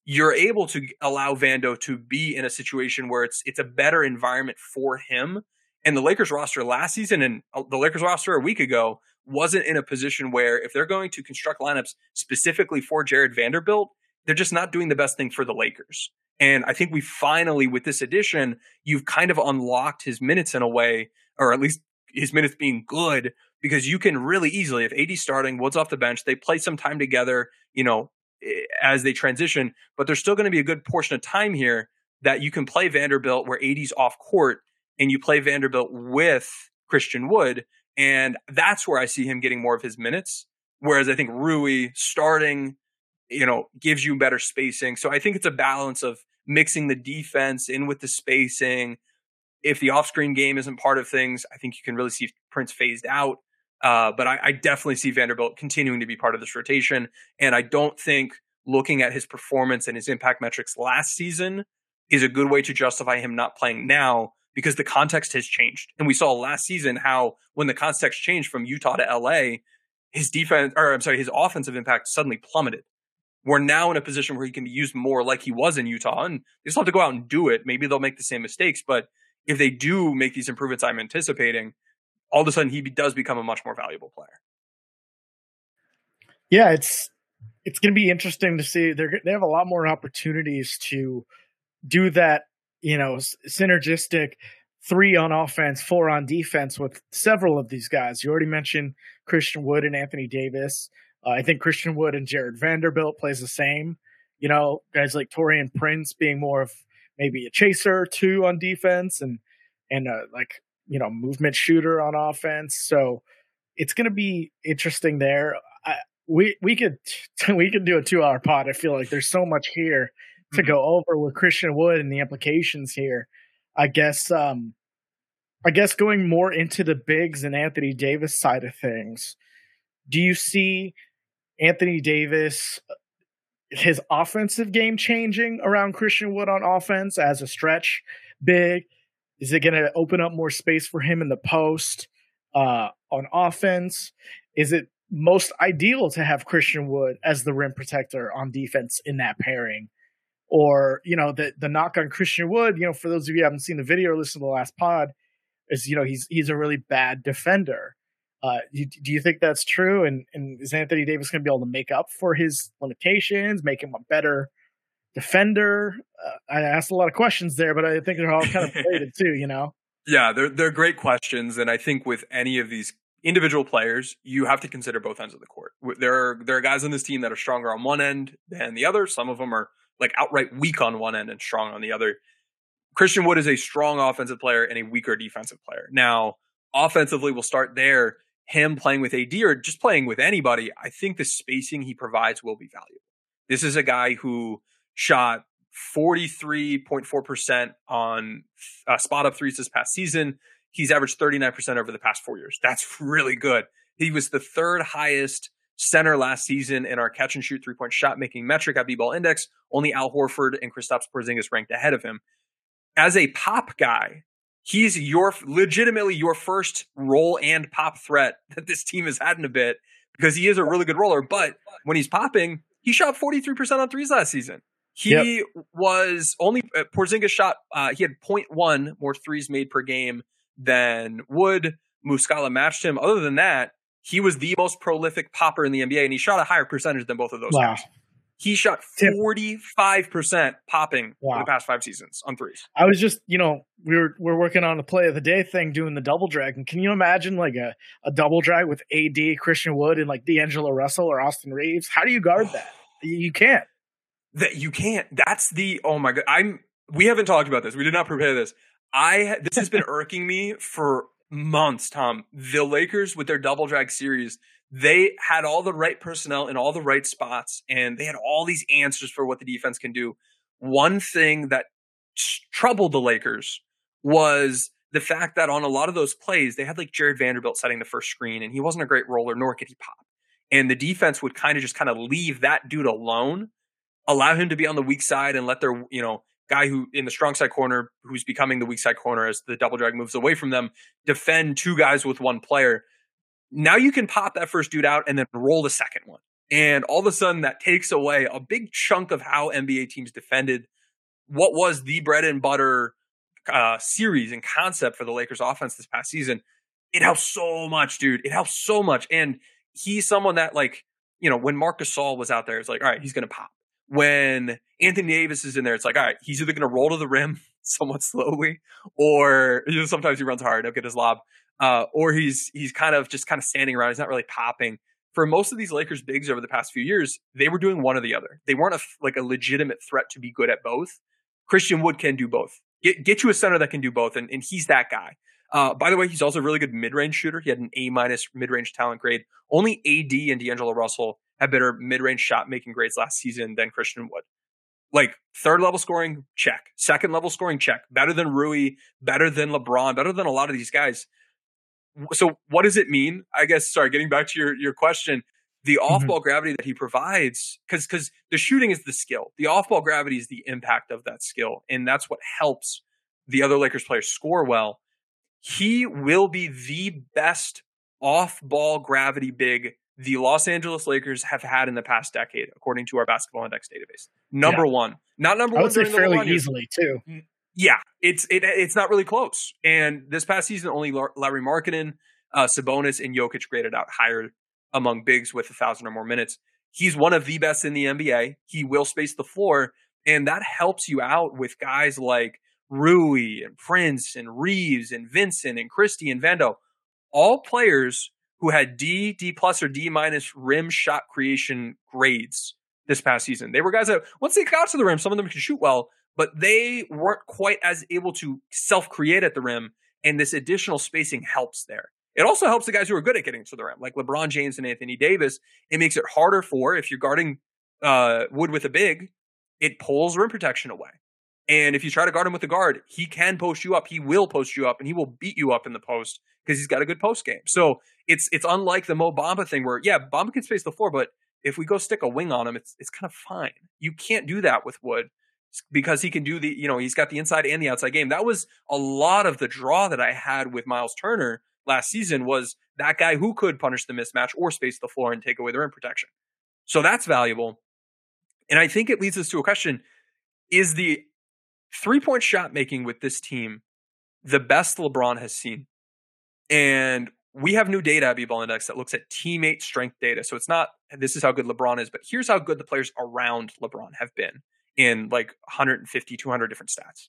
you're able to allow Vando to be in a situation where it's it's a better environment for him. And the Lakers roster last season and uh, the Lakers roster a week ago wasn't in a position where if they're going to construct lineups specifically for Jared Vanderbilt, they're just not doing the best thing for the Lakers. And I think we finally, with this addition, you've kind of unlocked his minutes in a way, or at least his minutes being good, because you can really easily, if AD starting, Woods off the bench, they play some time together, you know, eh, as they transition, but there's still going to be a good portion of time here that you can play Vanderbilt where AD's off court and you play Vanderbilt with Christian Wood. And that's where I see him getting more of his minutes. Whereas I think Rui starting, you know, gives you better spacing. So I think it's a balance of mixing the defense in with the spacing. If the off screen game isn't part of things, I think you can really see Prince phased out. Uh, but I, I, definitely see Vanderbilt continuing to be part of this rotation. And I don't think looking at his performance and his impact metrics last season is a good way to justify him not playing now because the context has changed. And we saw last season how when the context changed from Utah to LA, his defense, or I'm sorry, his offensive impact suddenly plummeted we're now in a position where he can be used more like he was in Utah. And they still have to go out and do it. Maybe they'll make the same mistakes, but if they do make these improvements I'm anticipating, all of a sudden he does become a much more valuable player. Yeah, it's it's going to be interesting to see. They they have a lot more opportunities to do that. You know, synergistic three on offense, four on defense with several of these guys. You already mentioned Christian Wood and Anthony Davis. Uh, I think Christian Wood and Jared Vanderbilt plays the same. You know, guys like Taurean Prince being more of maybe a chaser too on defense and and uh, like you know movement shooter on offense. So it's going to be interesting there. I, we we could we could do a two hour pod. I feel like there's so much here to mm-hmm. go over with Christian Wood and the implications here. I guess um I guess going more into the bigs and Anthony Davis side of things. Do you see Anthony Davis his offensive game changing around Christian Wood on offense as a stretch big? Is it going to open up more space for him in the post uh, on offense? Is it most ideal to have Christian Wood as the rim protector on defense in that pairing? Or, you know, the the knock on Christian Wood, you know, for those of you who haven't seen the video or listened to the last pod, is you know, he's he's a really bad defender. Uh, do, do you think that's true? And, and is Anthony Davis going to be able to make up for his limitations, make him a better defender? Uh, I asked a lot of questions there, but I think they're all kind of related too. You know? Yeah, they're they're great questions, and I think with any of these individual players, you have to consider both ends of the court. There are there are guys on this team that are stronger on one end than the other. Some of them are like outright weak on one end and strong on the other. Christian Wood is a strong offensive player and a weaker defensive player. Now, offensively, we'll start there him playing with AD or just playing with anybody, I think the spacing he provides will be valuable. This is a guy who shot 43.4% on uh, spot up threes this past season. He's averaged 39% over the past four years. That's really good. He was the third highest center last season in our catch and shoot three point shot making metric at B-ball index. Only Al Horford and Kristaps Porzingis ranked ahead of him. As a pop guy, he's your legitimately your first roll and pop threat that this team has had in a bit because he is a really good roller. But when he's popping, he shot 43% on threes last season. He yep. was only uh, Porzingis shot. Uh, he had 0.1 more threes made per game than Wood. Muscala matched him. Other than that, he was the most prolific popper in the NBA, and he shot a higher percentage than both of those wow. guys. He shot 45% popping wow. for the past five seasons on threes. I was just, you know, we were we're working on the play of the day thing doing the double drag. And can you imagine like a, a double drag with AD, Christian Wood, and like D'Angelo Russell or Austin Reaves? How do you guard that? You can't. That you can't. That's the oh my god. I'm we haven't talked about this. We did not prepare this. I this has been irking me for months, Tom. The Lakers with their double drag series they had all the right personnel in all the right spots and they had all these answers for what the defense can do. One thing that troubled the Lakers was the fact that on a lot of those plays, they had like Jared Vanderbilt setting the first screen and he wasn't a great roller, nor could he pop. And the defense would kind of just kind of leave that dude alone, allow him to be on the weak side and let their, you know, guy who in the strong side corner, who's becoming the weak side corner as the double drag moves away from them, defend two guys with one player now you can pop that first dude out and then roll the second one. And all of a sudden that takes away a big chunk of how NBA teams defended what was the bread and butter uh, series and concept for the Lakers offense this past season. It helps so much, dude. It helps so much. And he's someone that like, you know, when Marcus Gasol was out there, it's like, all right, he's going to pop. When Anthony Davis is in there, it's like, all right, he's either going to roll to the rim somewhat slowly or you know, sometimes he runs hard. He'll get his lob uh, or he's he's kind of just kind of standing around. He's not really popping. For most of these Lakers bigs over the past few years, they were doing one or the other. They weren't a, like a legitimate threat to be good at both. Christian Wood can do both. Get, get you a center that can do both, and, and he's that guy. Uh, by the way, he's also a really good mid range shooter. He had an A minus mid range talent grade. Only AD and D'Angelo Russell had better mid range shot making grades last season than Christian Wood. Like third level scoring, check. Second level scoring, check. Better than Rui, better than LeBron, better than a lot of these guys so what does it mean? I guess, sorry, getting back to your, your question, the off ball mm-hmm. gravity that he provides, because because the shooting is the skill, the off ball gravity is the impact of that skill, and that's what helps the other Lakers players score well. He will be the best off ball gravity big the Los Angeles Lakers have had in the past decade, according to our basketball index database. Number yeah. one, not number one. I would one. Say fairly easily too. Yeah, it's it, it's not really close. And this past season, only Lauri Markkanen, uh, Sabonis, and Jokic graded out higher among bigs with a thousand or more minutes. He's one of the best in the NBA. He will space the floor, and that helps you out with guys like Rui and Prince and Reaves and Vincent and Christie and Vando, all players who had D, D plus or D minus rim shot creation grades this past season. They were guys that once they got to the rim, some of them could shoot well, but they weren't quite as able to self create at the rim. And this additional spacing helps there. It also helps the guys who are good at getting to the rim, like LeBron James and Anthony Davis. It makes it harder for if you're guarding uh, Wood with a big, it pulls rim protection away. And if you try to guard him with a guard, he can post you up. He will post you up, and he will beat you up in the post because he's got a good post game. So it's it's unlike the Mo Bamba thing where yeah, Bamba can space the floor, but if we go stick a wing on him, it's it's kind of fine. You can't do that with Wood because he can do the you know he's got the inside and the outside game. That was a lot of the draw that I had with Miles Turner last season was that guy who could punish the mismatch or space the floor and take away the rim protection. So that's valuable. And I think it leads us to a question is the three point shot making with this team the best LeBron has seen? And we have new data at B-Ball Index that looks at teammate strength data. So it's not this is how good LeBron is, but here's how good the players around LeBron have been in like 150, 200 different stats.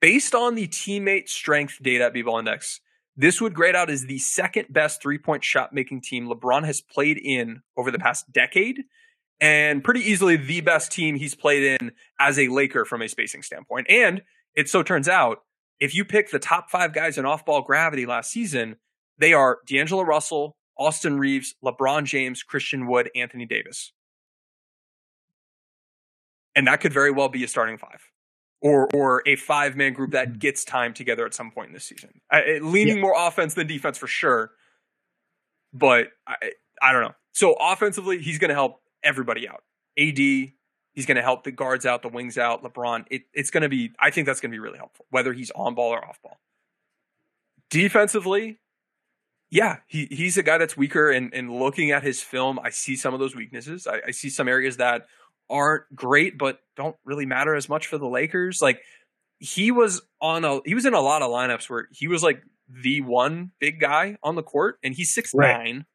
Based on the teammate strength data at B-Ball Index, this would grade out as the second best three point shot making team LeBron has played in over the past decade and pretty easily the best team he's played in as a Laker from a spacing standpoint. And it so turns out, if you pick the top five guys in off ball gravity last season, they are D'Angelo Russell, Austin Reaves, LeBron James, Christian Wood, Anthony Davis. And that could very well be a starting five. Or, or a five man group that mm-hmm. gets time together at some point in this season. I, leaning yeah. more offense than defense for sure. But I, I don't know. So offensively, he's going to help everybody out. AD, he's going to help the guards out, the wings out, LeBron. It, it's going to be, I think that's going to be really helpful, whether he's on ball or off ball. Defensively, yeah, he, he's a guy that's weaker. And, and looking at his film, I see some of those weaknesses. I, I see some areas that aren't great, but don't really matter as much for the Lakers. Like he was on a, he was in a lot of lineups where he was like the one big guy on the court, and he's six right. nine.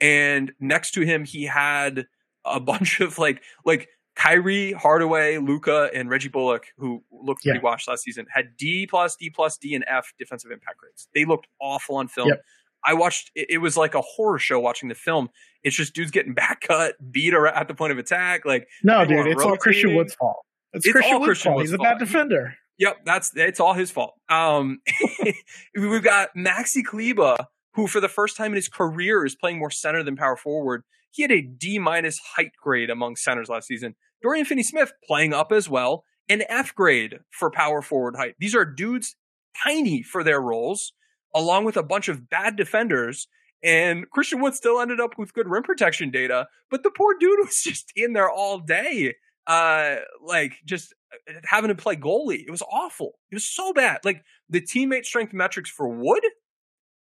And next to him, he had a bunch of like like Kyrie, Hardaway, Luka, and Reggie Bullock, who looked pretty yeah. washed last season, had D plus, D plus, D and F defensive impact grades. They looked awful on film. Yep. I watched it, it, was like a horror show watching the film. It's just dudes getting back cut, beat at the point of attack. Like no, dude, it's all Christian Wood's fault. It's, it's Christian, Wood's, Christian fault. Wood's He's fault. a bad defender. Yep, that's it's all his fault. Um, we've got Maxi Kleber, who for the first time in his career is playing more center than power forward. He had a D minus height grade among centers last season. Dorian Finney Smith playing up as well, an F grade for power forward height. These are dudes tiny for their roles, along with a bunch of bad defenders. And Christian Wood still ended up with good rim protection data, but the poor dude was just in there all day, uh, like just uh, having to play goalie. It was awful. It was so bad. Like the teammate strength metrics for Wood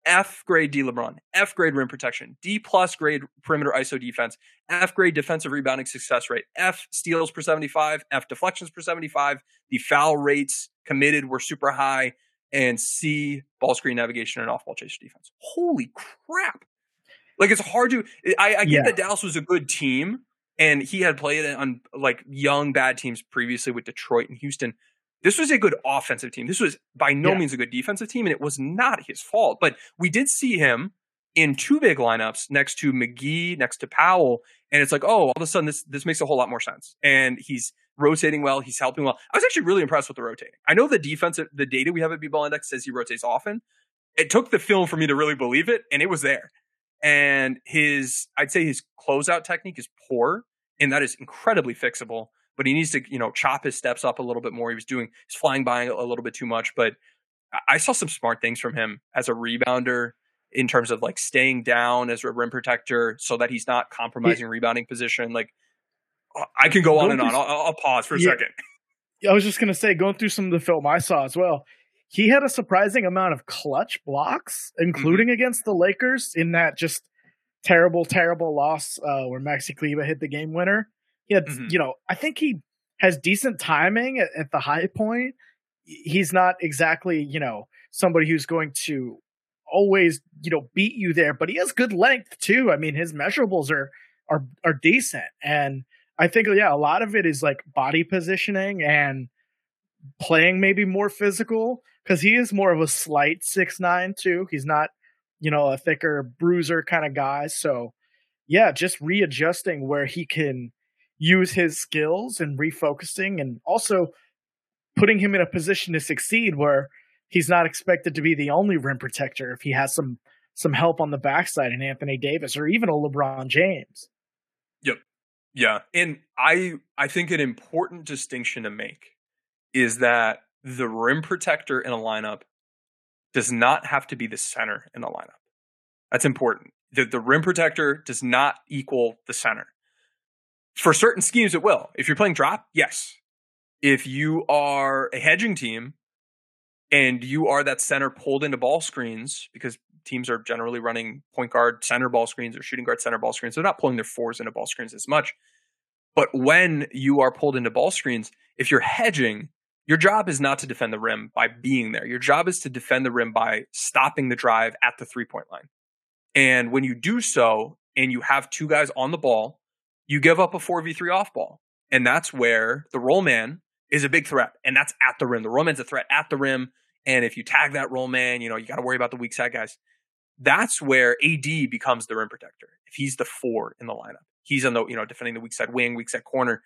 F grade D LeBron, F grade rim protection, D plus grade perimeter ISO defense, F grade defensive rebounding success rate, F steals per 75, F deflections per 75. The foul rates committed were super high, and C ball screen navigation and off ball chase defense. Holy crap. Like it's hard to, I, I get yeah. that Dallas was a good team and he had played on like young bad teams previously with Detroit and Houston. This was a good offensive team. This was by no yeah. means a good defensive team, and it was not his fault. But we did see him in two big lineups next to McGee, next to Powell, and it's like, oh, all of a sudden this this makes a whole lot more sense. And he's rotating well, he's helping well. I was actually really impressed with the rotating. I know the defensive the data we have at B-Ball Index says he rotates often. It took the film for me to really believe it, and it was there. And his, I'd say his closeout technique is poor, and that is incredibly fixable but he needs to, you know, chop his steps up a little bit more. He was doing, he's flying by a little bit too much, but I saw some smart things from him as a rebounder in terms of like staying down as a rim protector so that he's not compromising rebounding position. Like I can go on and on. I'll, I'll pause for a yeah, second. I was just going to say, going through some of the film I saw as well, he had a surprising amount of clutch blocks, including mm-hmm. against the Lakers in that just terrible, terrible loss uh, where Maxi Kleber hit the game winner. He had, mm-hmm. you know, I think he has decent timing at, at the high point. He's not exactly, you know, somebody who's going to always, you know, beat you there, but he has good length too. I mean, his measurables are are are decent, and I think yeah, a lot of it is like body positioning and playing maybe more physical because he is more of a slight six nine too. He's not, you know, a thicker bruiser kind of guy. So yeah, just readjusting where he can use his skills and refocusing and also putting him in a position to succeed where he's not expected to be the only rim protector if he has some some help on the backside in Anthony Davis or even a LeBron James. Yep. Yeah. And I I think an important distinction to make is that the rim protector in a lineup does not have to be the center in the lineup. That's important. The, the rim protector does not equal the center. For certain schemes, it will. If you're playing drop, yes. If you are a hedging team and you are that center pulled into ball screens, because teams are generally running point guard center ball screens or shooting guard center ball screens, they're not pulling their fours into ball screens as much. But when you are pulled into ball screens, if you're hedging, your job is not to defend the rim by being there. Your job is to defend the rim by stopping the drive at the three point line. And when you do so and you have two guys on the ball, you give up a 4v3 off ball. And that's where the roll man is a big threat. And that's at the rim. The roll man's a threat at the rim. And if you tag that roll man, you know, you got to worry about the weak side guys. That's where AD becomes the rim protector. If he's the four in the lineup, he's on the, you know, defending the weak side wing, weak side corner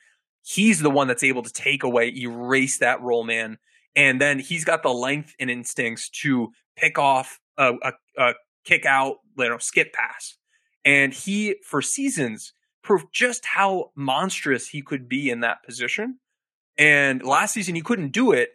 he's the one that's able to take away, erase that roll man. And then he's got the length and instincts to pick off a, a, a kick out, you know, skip pass. And he, for seasons, proved just how monstrous he could be in that position. And last season, he couldn't do it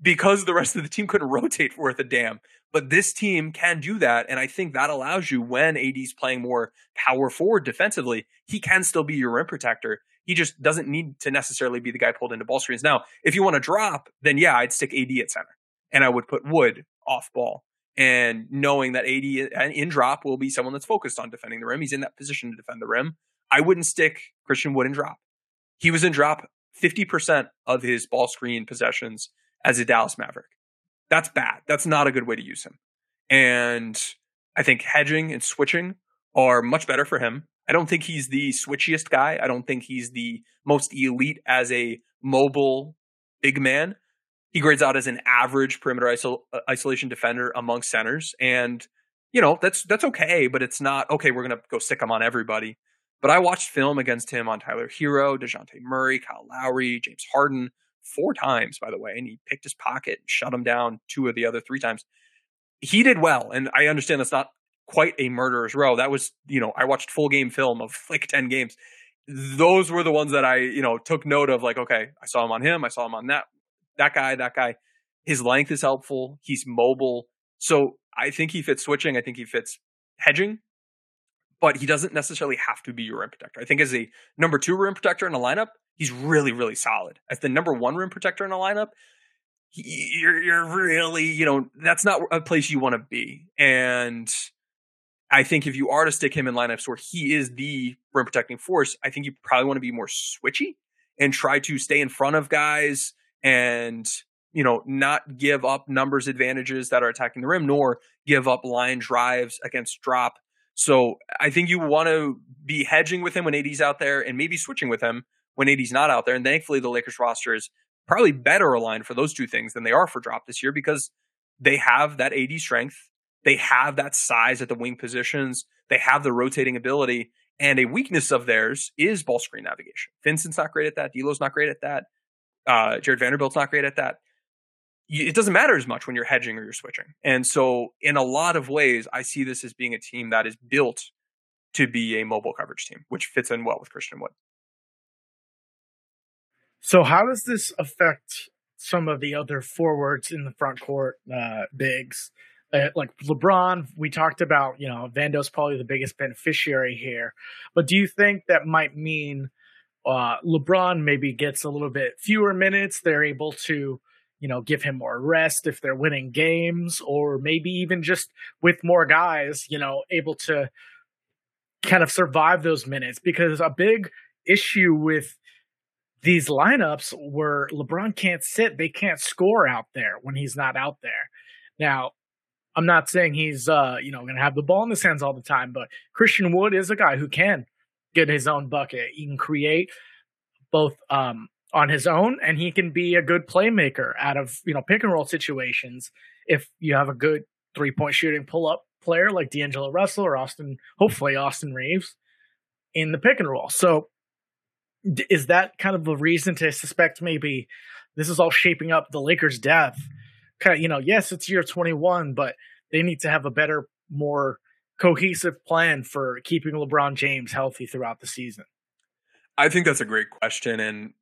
because the rest of the team couldn't rotate worth a damn. But this team can do that. And I think that allows you when AD's playing more power forward defensively, he can still be your rim protector. He just doesn't need to necessarily be the guy pulled into ball screens. Now, if you want to drop, then yeah, I'd stick AD at center and I would put Wood off ball. And knowing that AD in drop will be someone that's focused on defending the rim, he's in that position to defend the rim. I wouldn't stick Christian Wood in drop. He was in drop 50% of his ball screen possessions as a Dallas Maverick. That's bad. That's not a good way to use him. And I think hedging and switching are much better for him. I don't think he's the switchiest guy. I don't think he's the most elite as a mobile big man. He grades out as an average perimeter uh, isolation defender among centers, and you know that's that's okay. But it's not okay. We're gonna go stick him on everybody. But I watched film against him on Tyler Herro, Dejounte Murray, Kyle Lowry, James Harden four times, by the way, and he picked his pocket and shut him down two of the other three times. He did well, and I understand that's not quite a murderer's row. That was, you know, I watched full game film of like 10 games. Those were the ones that I, you know, took note of like, okay, I saw him on him. I saw him on that, that guy, that guy. His length is helpful. He's mobile. So I think he fits switching. I think he fits hedging, but he doesn't necessarily have to be your rim protector. I think as a number two rim protector in a lineup, he's really, really solid. As the number one rim protector in a lineup, you're, you're really, you know, that's not a place you want to be. And I think if you are to stick him in lineups where he is the rim protecting force, I think you probably want to be more switchy and try to stay in front of guys and you know not give up numbers advantages that are attacking the rim nor give up line drives against drop. So I think you want to be hedging with him when AD's out there and maybe switching with him when AD's not out there. And thankfully the Lakers roster is probably better aligned for those two things than they are for drop this year because they have that AD strength they have that size at the wing positions. They have the rotating ability. And a weakness of theirs is ball screen navigation. Vincent's not great at that. D'Lo's not great at that. Uh, Jared Vanderbilt's not great at that. It doesn't matter as much when you're hedging or you're switching. And so, in a lot of ways, I see this as being a team that is built to be a mobile coverage team, which fits in well with Christian Wood. So, how does this affect some of the other forwards in the front court, uh, bigs? uh, like LeBron, we talked about, you know, Vando's probably the biggest beneficiary here. But do you think that might mean uh, LeBron maybe gets a little bit fewer minutes? They're able to, you know, give him more rest if they're winning games, or maybe even just with more guys, you know, able to kind of survive those minutes. Because a big issue with these lineups where LeBron can't sit, they can't score out there when he's not out there. Now, I'm not saying he's uh, you know going to have the ball in his hands all the time, but Christian Wood is a guy who can get his own bucket. He can create both um, on his own, and he can be a good playmaker out of you know pick and roll situations if you have a good three point shooting pull up player like D'Angelo Russell or Austin, hopefully Austin Reaves in the pick and roll. So is that kind of a reason to suspect maybe this is all shaping up the Lakers' death? Kind of, you know, yes, it's year 21, but they need to have a better, more cohesive plan for keeping LeBron James healthy throughout the season. I think that's a great question. And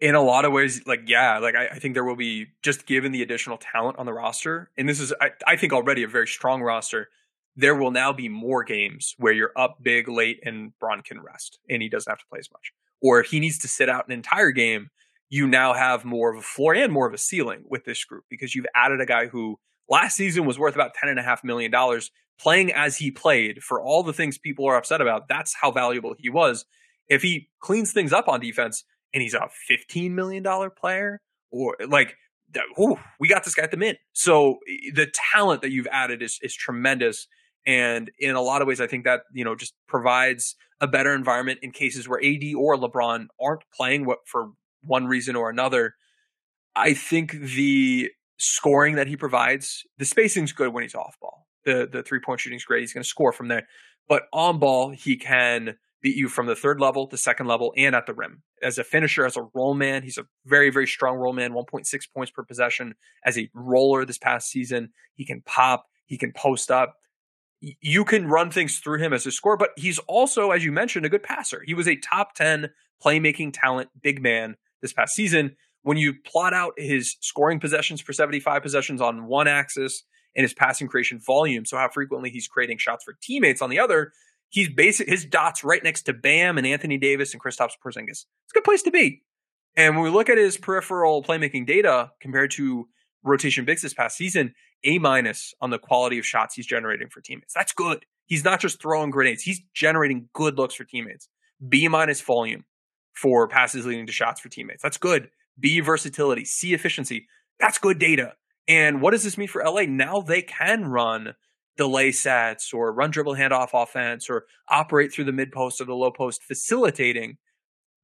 in a lot of ways, like, yeah, like I, I, think there will be just given the additional talent on the roster, and this is, I, I think, already a very strong roster. There will now be more games where you're up big late and Bron can rest and he doesn't have to play as much. Or if he needs to sit out an entire game, you now have more of a floor and more of a ceiling with this group because you've added a guy who last season was worth about $10.5 million playing as he played for all the things people are upset about. That's how valuable he was. If he cleans things up on defense and he's a $15 million player or like, ooh, we got this guy at the mint. So the talent that you've added is, is tremendous. And in a lot of ways, I think that, you know, just provides a better environment in cases where AD or LeBron aren't playing what for one reason or another. I think the scoring that he provides, the spacing's good when he's off ball. The the three point shooting's great. He's going to score from there. But on ball, he can beat you from the third level, the second level, and at the rim. As a finisher, as a roll man, he's a very, very strong roll man, 1.6 points per possession. As a roller this past season, he can pop, he can post up. You can run things through him as a scorer, but he's also, as you mentioned, a good passer. He was a top 10 playmaking talent, big man this past season. When you plot out his scoring possessions for 75 possessions on one axis and his passing creation volume, so how frequently he's creating shots for teammates on the other, he's basic his dots right next to Bam and Anthony Davis and Kristaps Porzingis. It's a good place to be. And when we look at his peripheral playmaking data compared to rotation bigs this past season, A minus on the quality of shots he's generating for teammates. That's good. He's not just throwing grenades; he's generating good looks for teammates. B minus volume for passes leading to shots for teammates. That's good. B versatility, C efficiency. That's good data. And what does this mean for LA? Now they can run delay sets or run dribble handoff offense or operate through the mid post or the low post, facilitating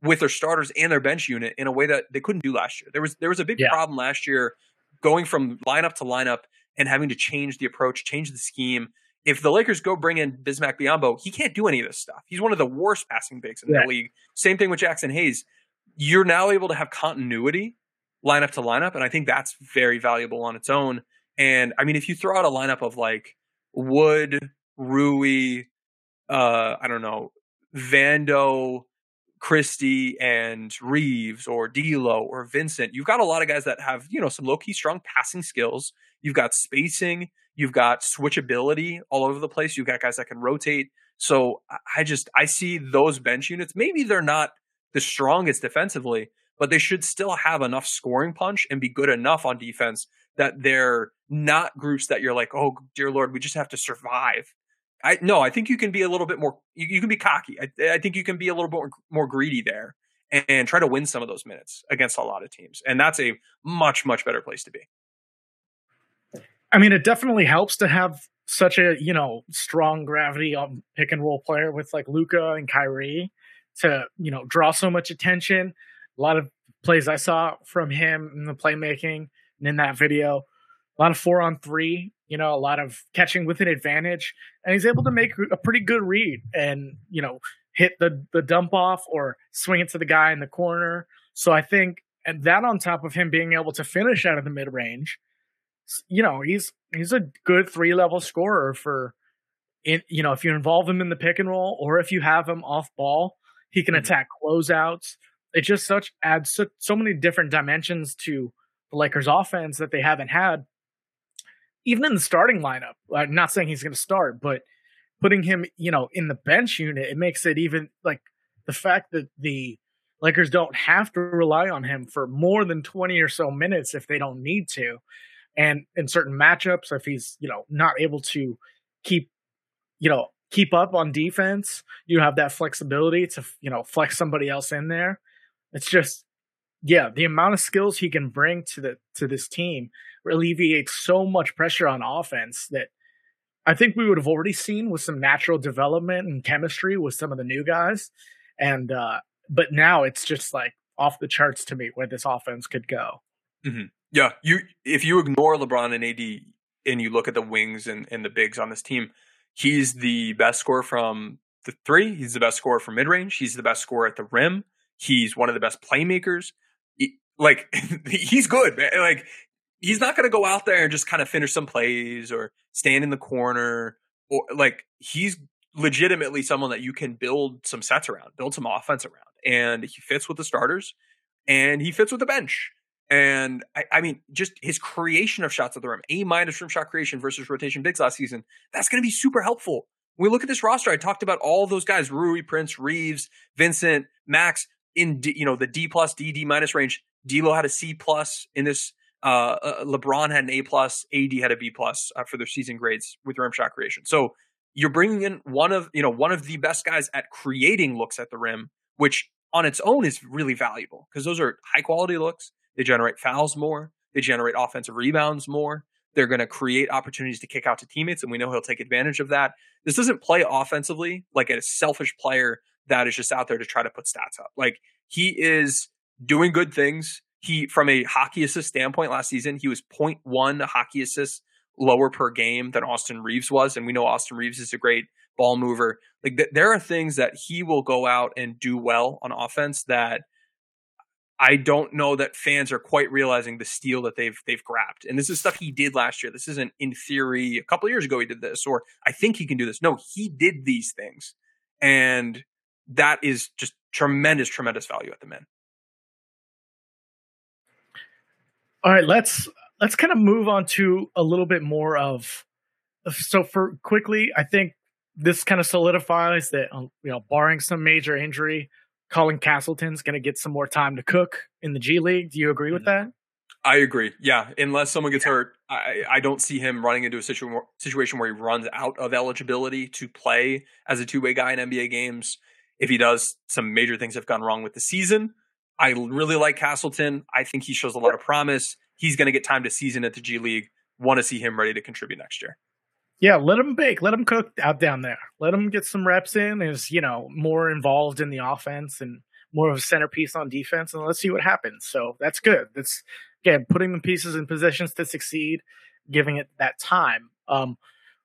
with their starters and their bench unit in a way that they couldn't do last year. There was there was a big yeah. problem last year going from lineup to lineup and having to change the approach, change the scheme. If the Lakers go bring in Bismack Biyombo, he can't do any of this stuff. He's one of the worst passing bigs in yeah. the league. Same thing with Jaxson Hayes. You're now able to have continuity lineup to lineup, and I think that's very valuable on its own. And I mean, if you throw out a lineup of like Wood, Rui, uh, I don't know, Vando, Christie, and Reaves, or D'Lo, or Vincent. You've got a lot of guys that have you know some low key strong passing skills. You've got spacing. You've got switchability all over the place. You've got guys that can rotate. So I just I see those bench units. Maybe they're not the strongest defensively, but they should still have enough scoring punch and be good enough on defense that they're not groups that you're like, oh dear lord, we just have to survive. I no, I think you can be a little bit more. You, you can be cocky. I, I, think you can be a little bit more, more greedy there and, and try to win some of those minutes against a lot of teams, and that's a much much better place to be. I mean, it definitely helps to have such a you know strong gravity on pick and roll player with like Luka and Kyrie to you know draw so much attention. A lot of plays I saw from him in the playmaking and in that video, a lot of four on three, you know, a lot of catching with an advantage, and he's able to make a pretty good read and you know hit the the dump off or swing it to the guy in the corner. So I think and that on top of him being able to finish out of the mid range, you know, he's he's a good three level scorer for in you know if you involve him in the pick and roll or if you have him off ball, he can mm-hmm. attack closeouts. It just such adds so, so many different dimensions to the Lakers offense that they haven't had. Even in the starting lineup, I'm not saying he's going to start, but putting him, you know, in the bench unit, it makes it even like the fact that the Lakers don't have to rely on him for more than 20 or so minutes if they don't need to. And in certain matchups, if he's, you know, not able to keep, you know, keep up on defense, you have that flexibility to, you know, flex somebody else in there. It's just yeah, the amount of skills he can bring to the to this team alleviates so much pressure on offense that I think we would have already seen with some natural development and chemistry with some of the new guys. And uh but now it's just like off the charts to me where this offense could go. Mm-hmm. Yeah, you if you ignore LeBron and AD and you look at the wings and, and the bigs on this team, he's the best scorer from the three. He's the best scorer from mid range. He's the best scorer at the rim. He's one of the best playmakers. He, like he's good, man. Like he's not going to go out there and just kind of finish some plays or stand in the corner or like he's legitimately someone that you can build some sets around, build some offense around. And he fits with the starters and he fits with the bench. And I, I, mean, just his creation of shots at the rim, A minus from shot creation versus rotation bigs last season, that's going to be super helpful. When we look at this roster, I talked about all those guys: Rui, Prince, Reaves, Vincent, Max in D, you know the D plus, D, D minus range. D'Lo had a C plus in this. Uh, uh, LeBron had an A plus. AD had a B plus uh, for their season grades with rim shot creation. So you're bringing in one of you know one of the best guys at creating looks at the rim, which on its own is really valuable because those are high quality looks. They generate fouls more. They generate offensive rebounds more. They're going to create opportunities to kick out to teammates, and we know he'll take advantage of that. This doesn't play offensively like a selfish player that is just out there to try to put stats up. Like he is doing good things. He, from a hockey assist standpoint, last season he was 0.1 hockey assists lower per game than Austin Reaves was, and we know Austin Reaves is a great ball mover. Like th- there are things that he will go out and do well on offense that I don't know that fans are quite realizing the steal that they've they've grabbed. And this is stuff he did last year. This isn't in theory. A couple years ago he did this, or I think he can do this. No, he did these things, and that is just tremendous, tremendous value at the men. All right, let's let's kind of move on to a little bit more of. So for quickly, I think this kind of solidifies that um, you know, barring some major injury, Colin Castleton's going to get some more time to cook in the G League. Do you agree with mm-hmm. that? I agree. Yeah, unless someone gets hurt, I, I don't see him running into a situ- situation where he runs out of eligibility to play as a two way guy in NBA games. If he does, some major things have gone wrong with the season. I really like Castleton. I think he shows a lot of promise. He's going to get time to season at the G League. Want to see him ready to contribute next year. Yeah, let him bake, let him cook out down there. Let him get some reps in. Is you know more involved in the offense and more of a centerpiece on defense, and let's see what happens. So that's good. That's again putting the pieces in positions to succeed, giving it that time. Um,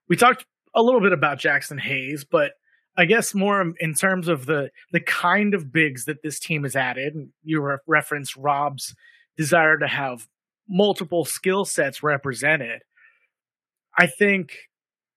we talked a little bit about Jaxson Hayes, but I guess more in terms of the the kind of bigs that this team has added. You re- referenced Rob's desire to have multiple skill sets represented. I think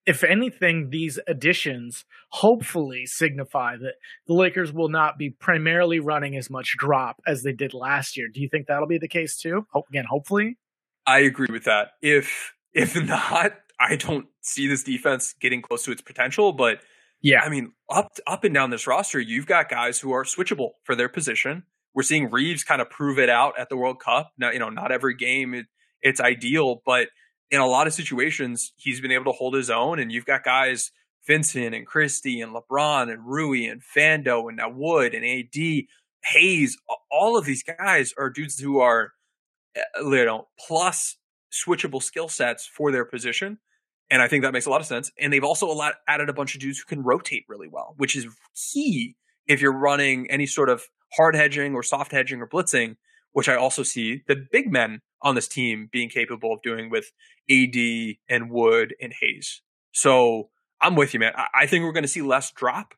if anything, these additions hopefully signify that the Lakers will not be primarily running as much drop as they did last year. Do you think that'll be the case too? Again, hopefully. I agree with that. If if not, I don't see this defense getting close to its potential. But yeah, I mean, up up and down this roster, you've got guys who are switchable for their position. We're seeing Reaves kind of prove it out at the World Cup. Now, you know, not every game it, it's ideal, but in a lot of situations, he's been able to hold his own. And you've got guys, Vincent and Christie and LeBron and Rui and Vando and now Wood and AD, Hayes. All of these guys are dudes who are, eh, you know, plus switchable skill sets for their position. And I think that makes a lot of sense. And they've also a lot, added a bunch of dudes who can rotate really well, which is key if you're running any sort of hard hedging or soft hedging or blitzing, which I also see the big men on this team being capable of doing with AD and Wood and Hayes. So I'm with you, man. I, think we're going to see less drop.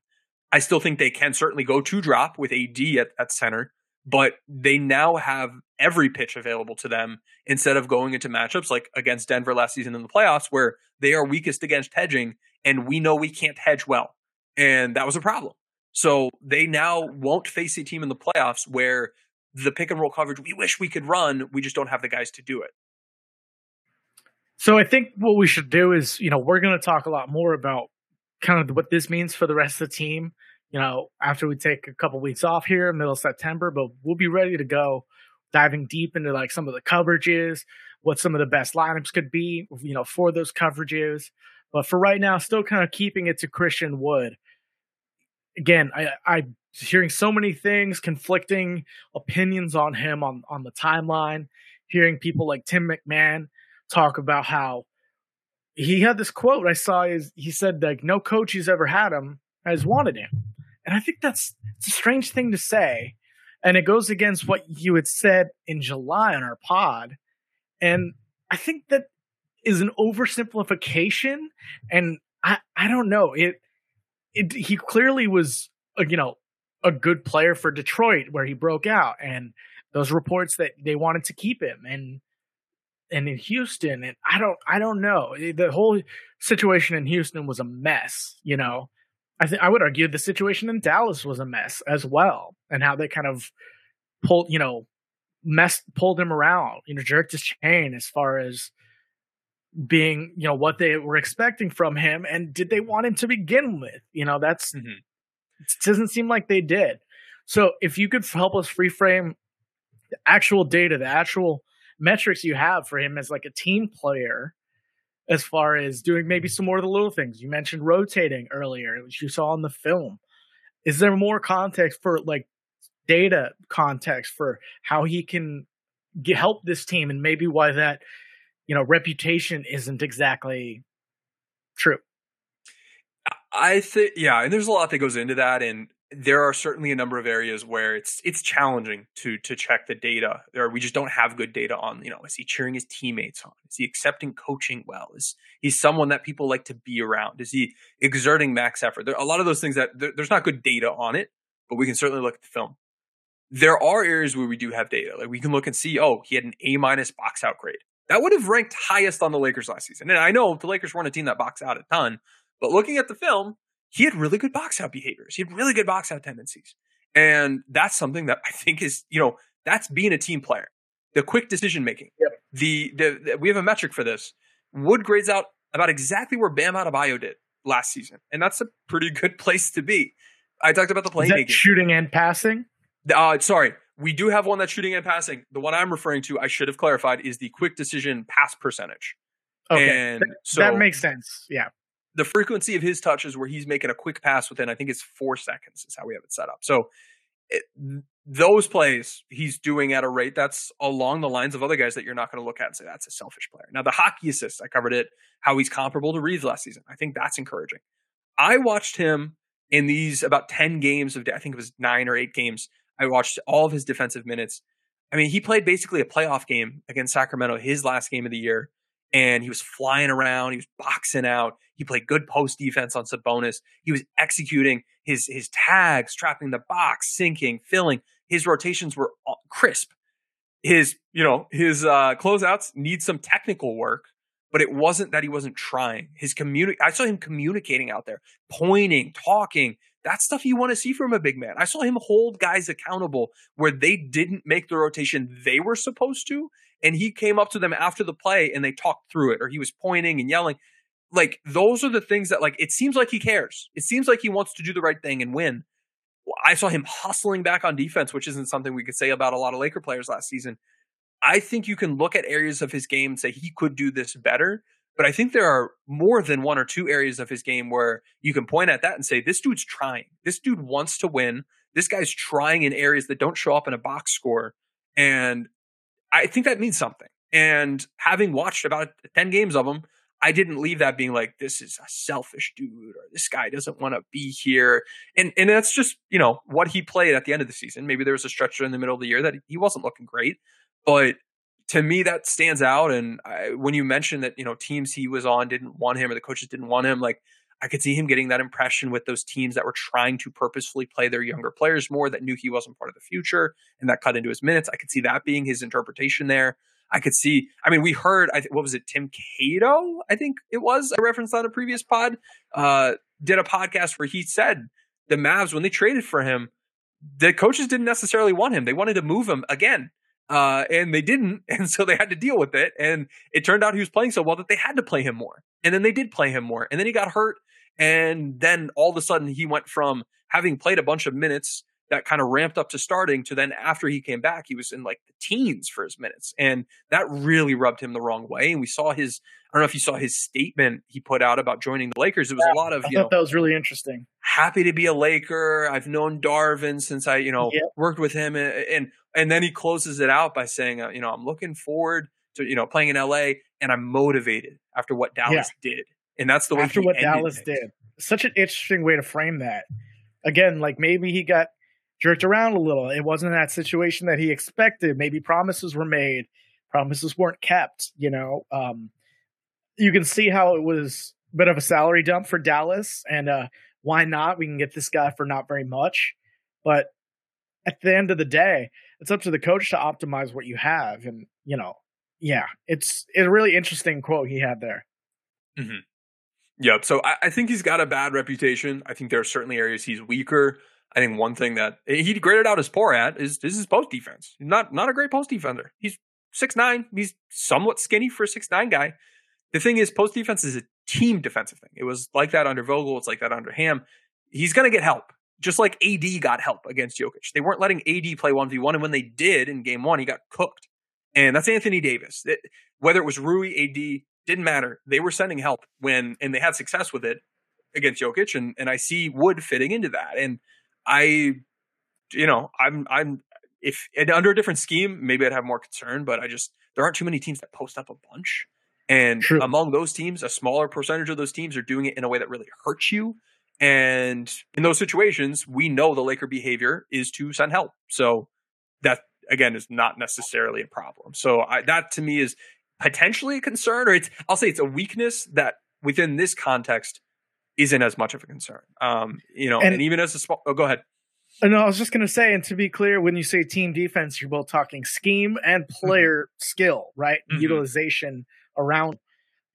I still think they can certainly go to drop with AD at, at center, but they now have every pitch available to them instead of going into matchups like against Denver last season in the playoffs where they are weakest against hedging and we know we can't hedge well. And that was a problem. So they now won't face a team in the playoffs where the pick and roll coverage we wish we could run, we just don't have the guys to do it. So I think what we should do is, you know, we're going to talk a lot more about kind of what this means for the rest of the team, you know, after we take a couple weeks off here, middle of September, but we'll be ready to go diving deep into like some of the coverages, what some of the best lineups could be, you know, for those coverages. But for right now, still kind of keeping it to Christian Wood. Again, I, I hearing so many things, conflicting opinions on him on, on the timeline, hearing people like Tim McMahon talk about how he had this quote I saw is he said like no coach he's ever had him has wanted him. And I think that's it's a strange thing to say. And it goes against what you had said in July on our pod. And I think that is an oversimplification. And I, I don't know. It, it, he clearly was, a, you know, a good player for Detroit where he broke out and those reports that they wanted to keep him and, and in Houston. And I don't, I don't know. The whole situation in Houston was a mess, you know. I think I would argue the situation in Dallas was a mess as well, and how they kind of pulled, you know, messed, pulled him around, you know, jerked his chain as far as being, you know, what they were expecting from him, and did they want him to begin with? You know, that's mm-hmm. it doesn't seem like they did. So, if you could help us reframe the actual data, the actual metrics you have for him as like a team player as far as doing maybe mm. some more of the little things. You mentioned rotating earlier, which you saw in the film. Is there more context for like data context for how he can get, help this team and maybe why that, you know, reputation isn't exactly true? I think, yeah, and there's a lot that goes into that. And there are certainly a number of areas where it's it's challenging to to check the data. There, we just don't have good data on. You know, is he cheering his teammates on? Is he accepting coaching well? Is he someone that people like to be around? Is he exerting max effort? There are a lot of those things that there, there's not good data on it, but we can certainly look at the film. There are areas where we do have data. Like we can look and see, oh, he had an A minus box out grade. That would have ranked highest on the Lakers last season. And I know the Lakers weren't a team that box out a ton, but looking at the film, he had really good box out behaviors. He had really good box out tendencies. And that's something that I think is, you know, that's being a team player. The quick decision making. Yep. The, the, the, we have a metric for this. Wood grades out about exactly where Bam Adebayo did last season, and that's a pretty good place to be. I talked about the playmaking, shooting and passing. Uh, sorry, we do have one that's shooting and passing. The one I'm referring to, I should have clarified, is the quick decision pass percentage. Okay, and so that makes sense. Yeah, the frequency of his touches where he's making a quick pass within, I think it's four seconds is how we have it set up. So it, those plays he's doing at a rate that's along the lines of other guys that you're not going to look at and say that's a selfish player. Now the hockey assists, I covered it, how he's comparable to Reaves last season. I think that's encouraging. I watched him in these about 10 games of, I think it was nine or eight games. I watched all of his defensive minutes. I mean, he played basically a playoff game against Sacramento, his last game of the year and he was flying around. He was boxing out. He played good post defense on Sabonis. He was executing his his tags, trapping the box, sinking, filling. His rotations were crisp. His you know his uh, closeouts need some technical work, but it wasn't that he wasn't trying. His communi- I saw him communicating out there, pointing, talking. That's stuff you want to see from a big man. I saw him hold guys accountable where they didn't make the rotation they were supposed to, and he came up to them after the play and they talked through it or he was pointing and yelling like those are the things that like it seems like he cares. It seems like he wants to do the right thing and win. I saw him hustling back on defense which isn't something we could say about a lot of laker players last season. I think you can look at areas of his game and say he could do this better but i think there are more than one or two areas of his game where you can point at that and say this dude's trying. This dude wants to win. This guy's trying in areas that don't show up in a box score. And I think that means something. And having watched about 10 games of him, I didn't leave that being like, this is a selfish dude or this guy doesn't want to be here. And and that's just, you know, what he played at the end of the season. Maybe there was a stretch in the middle of the year that he wasn't looking great. But to me, that stands out. And I, when you mentioned that, you know, teams he was on didn't want him or the coaches didn't want him, like I could see him getting that impression with those teams that were trying to purposefully play their younger players more, that knew he wasn't part of the future, and that cut into his minutes. I could see that being his interpretation there. I could see. I mean, we heard. I what was it? Tim Cato, I think it was. I referenced on a previous pod. Uh, did a podcast where he said the Mavs when they traded for him, the coaches didn't necessarily want him. They wanted to move him again. Uh, and they didn't, and so they had to deal with it. And it turned out he was playing so well that they had to play him more. And then they did play him more. And then he got hurt, and then all of a sudden he went from having played a bunch of minutes that kind of ramped up to starting to then after he came back, he was in like the teens for his minutes. And that really rubbed him the wrong way. And we saw his, I don't know if you saw his statement he put out about joining the Lakers. It was yeah, a lot of, I you thought know, that was really interesting. Happy to be a Laker. I've known Darvin since I, you know, worked with him. And, and, and then he closes it out by saying, uh, you know, I'm looking forward to, you know, playing in LA and I'm motivated after what Dallas yeah. did. And that's the way after what Dallas things. did such an interesting way to frame that. Again, like maybe he got jerked around a little. It wasn't that situation that he expected. Maybe promises were made, promises weren't kept. You know, um, you can see how it was a bit of a salary dump for Dallas, and uh, why not? We can get this guy for not very much, but at the end of the day, it's up to the coach to optimize what you have, and you know, yeah, it's it's a really interesting quote he had there. Mm-hmm. Yep. So I, I, think he's got a bad reputation. I think there are certainly areas he's weaker. I think one thing that he graded out as poor at is, is his post defense. Not not a great post defender. He's six nine. He's somewhat skinny for a six nine guy. The thing is, post defense is a team defensive thing. It was like that under Vogel. It's like that under Ham. He's going to get help, just like AD got help against Jokic. They weren't letting AD play one v one, and when they did in Game One, he got cooked. And that's Anthony Davis. It, whether it was Rui, AD, didn't matter. They were sending help when, and they had success with it against Jokic. And, and I see Wood fitting into that. And I, you know, I'm, I'm, if under a different scheme, maybe I'd have more concern, but I just, there aren't too many teams that post up a bunch. And True. among those teams, a smaller percentage of those teams are doing it in a way that really hurts you. And in those situations, we know the Laker behavior is to send help. So that again is not necessarily a problem. So I, that to me is potentially a concern, or it's I'll say it's a weakness that within this context isn't as much of a concern. Um, you know, and, and even as a small, oh, go ahead. No, I was just going to say, and to be clear, when you say team defense, you're both talking scheme and mm-hmm. player mm-hmm. skill, right? Mm-hmm. Utilization around.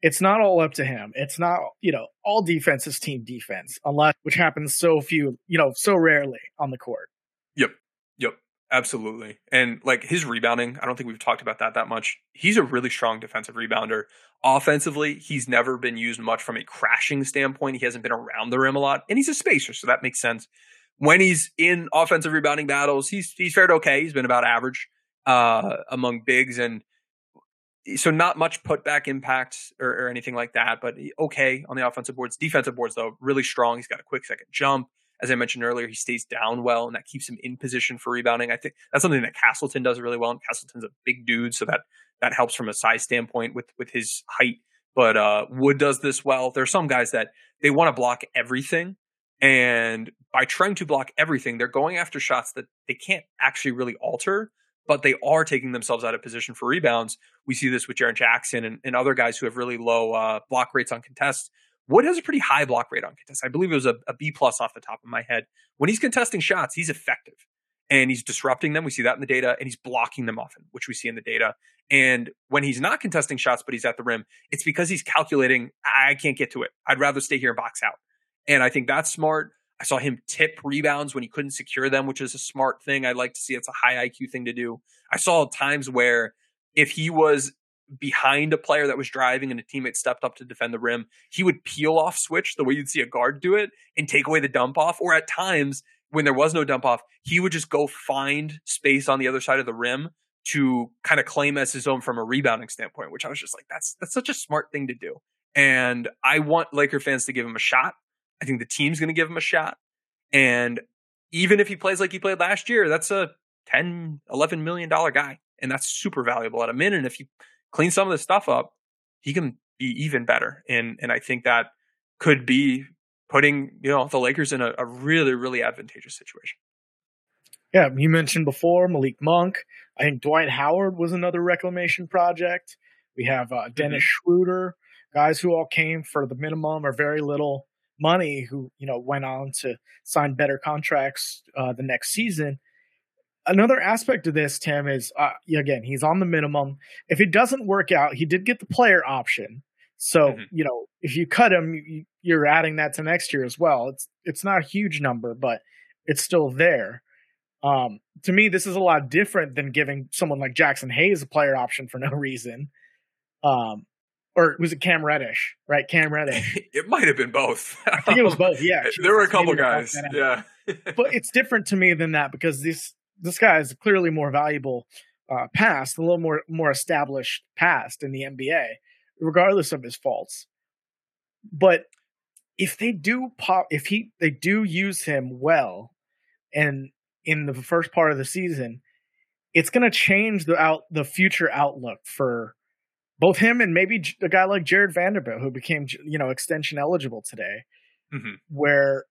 It's not all up to him. It's not, you know, all defense is team defense, unless which happens so few, you know, so rarely on the court. Yep. Absolutely. And like his rebounding, I don't think we've talked about that that much. He's a really strong defensive rebounder. Offensively, he's never been used much from a crashing standpoint. He hasn't been around the rim a lot, and he's a spacer, so that makes sense. When he's in offensive rebounding battles, he's he's fared okay. He's been about average uh, among bigs, and so not much putback impact or, or anything like that. But okay on the offensive boards, defensive boards though really strong. He's got a quick second jump as I mentioned earlier, he stays down well, and that keeps him in position for rebounding. I think that's something that Castleton does really well. And Castleton's a big dude, so that that helps from a size standpoint with with his height. But uh, Wood does this well. There are some guys that they want to block everything, and by trying to block everything, they're going after shots that they can't actually really alter, but they are taking themselves out of position for rebounds. We see this with Jaren Jackson and, and other guys who have really low uh, block rates on contests Wood has a pretty high block rate on contest. I believe it was a, a B plus off the top of my head. When he's contesting shots, he's effective and he's disrupting them. We see that in the data, and he's blocking them often, which we see in the data. And when he's not contesting shots, but he's at the rim, it's because he's calculating, I can't get to it. I'd rather stay here and box out. And I think that's smart. I saw him tip rebounds when he couldn't secure them, which is a smart thing. I'd like to see. It's a high IQ thing to do. I saw times where if he was behind a player that was driving and a teammate stepped up to defend the rim, he would peel off switch the way you'd see a guard do it and take away the dump off. Or at times when there was no dump off, he would just go find space on the other side of the rim to kind of claim as his own from a rebounding standpoint, which I was just like, that's that's such a smart thing to do. And I want Laker fans to give him a shot. I think the team's going to give him a shot. And even if he plays like he played last year, that's a 10, 11 million dollar guy. And that's super valuable at a minute. And if he clean some of this stuff up, he can be even better. And and I think that could be putting you know the Lakers in a, a really really advantageous situation. Yeah, you mentioned before Malik Monk. I think Dwight Howard was another reclamation project. We have uh, Dennis mm-hmm. Schroeder, guys who all came for the minimum or very little money, who you know went on to sign better contracts uh, the next season another aspect of this, Tim, is uh, again he's on the minimum. If it doesn't work out, he did get the player option. So mm-hmm. you know if you cut him, you're adding that to next year as well. It's it's not a huge number, but it's still there. Um, to me, this is a lot different than giving someone like Jaxson Hayes a player option for no reason. Um, or was it Cam Reddish? Right, Cam Reddish. it might have been both. I think it was both. Yeah, there were a couple guys. Yeah, but it's different to me than that because this this guy is clearly more valuable uh, past, a little more more established past in the NBA, regardless of his faults. But if they do pop, if he they do use him well, and in the first part of the season, it's going to change the out the future outlook for both him and maybe a guy like Jared Vanderbilt, who became you know extension eligible today, mm-hmm. where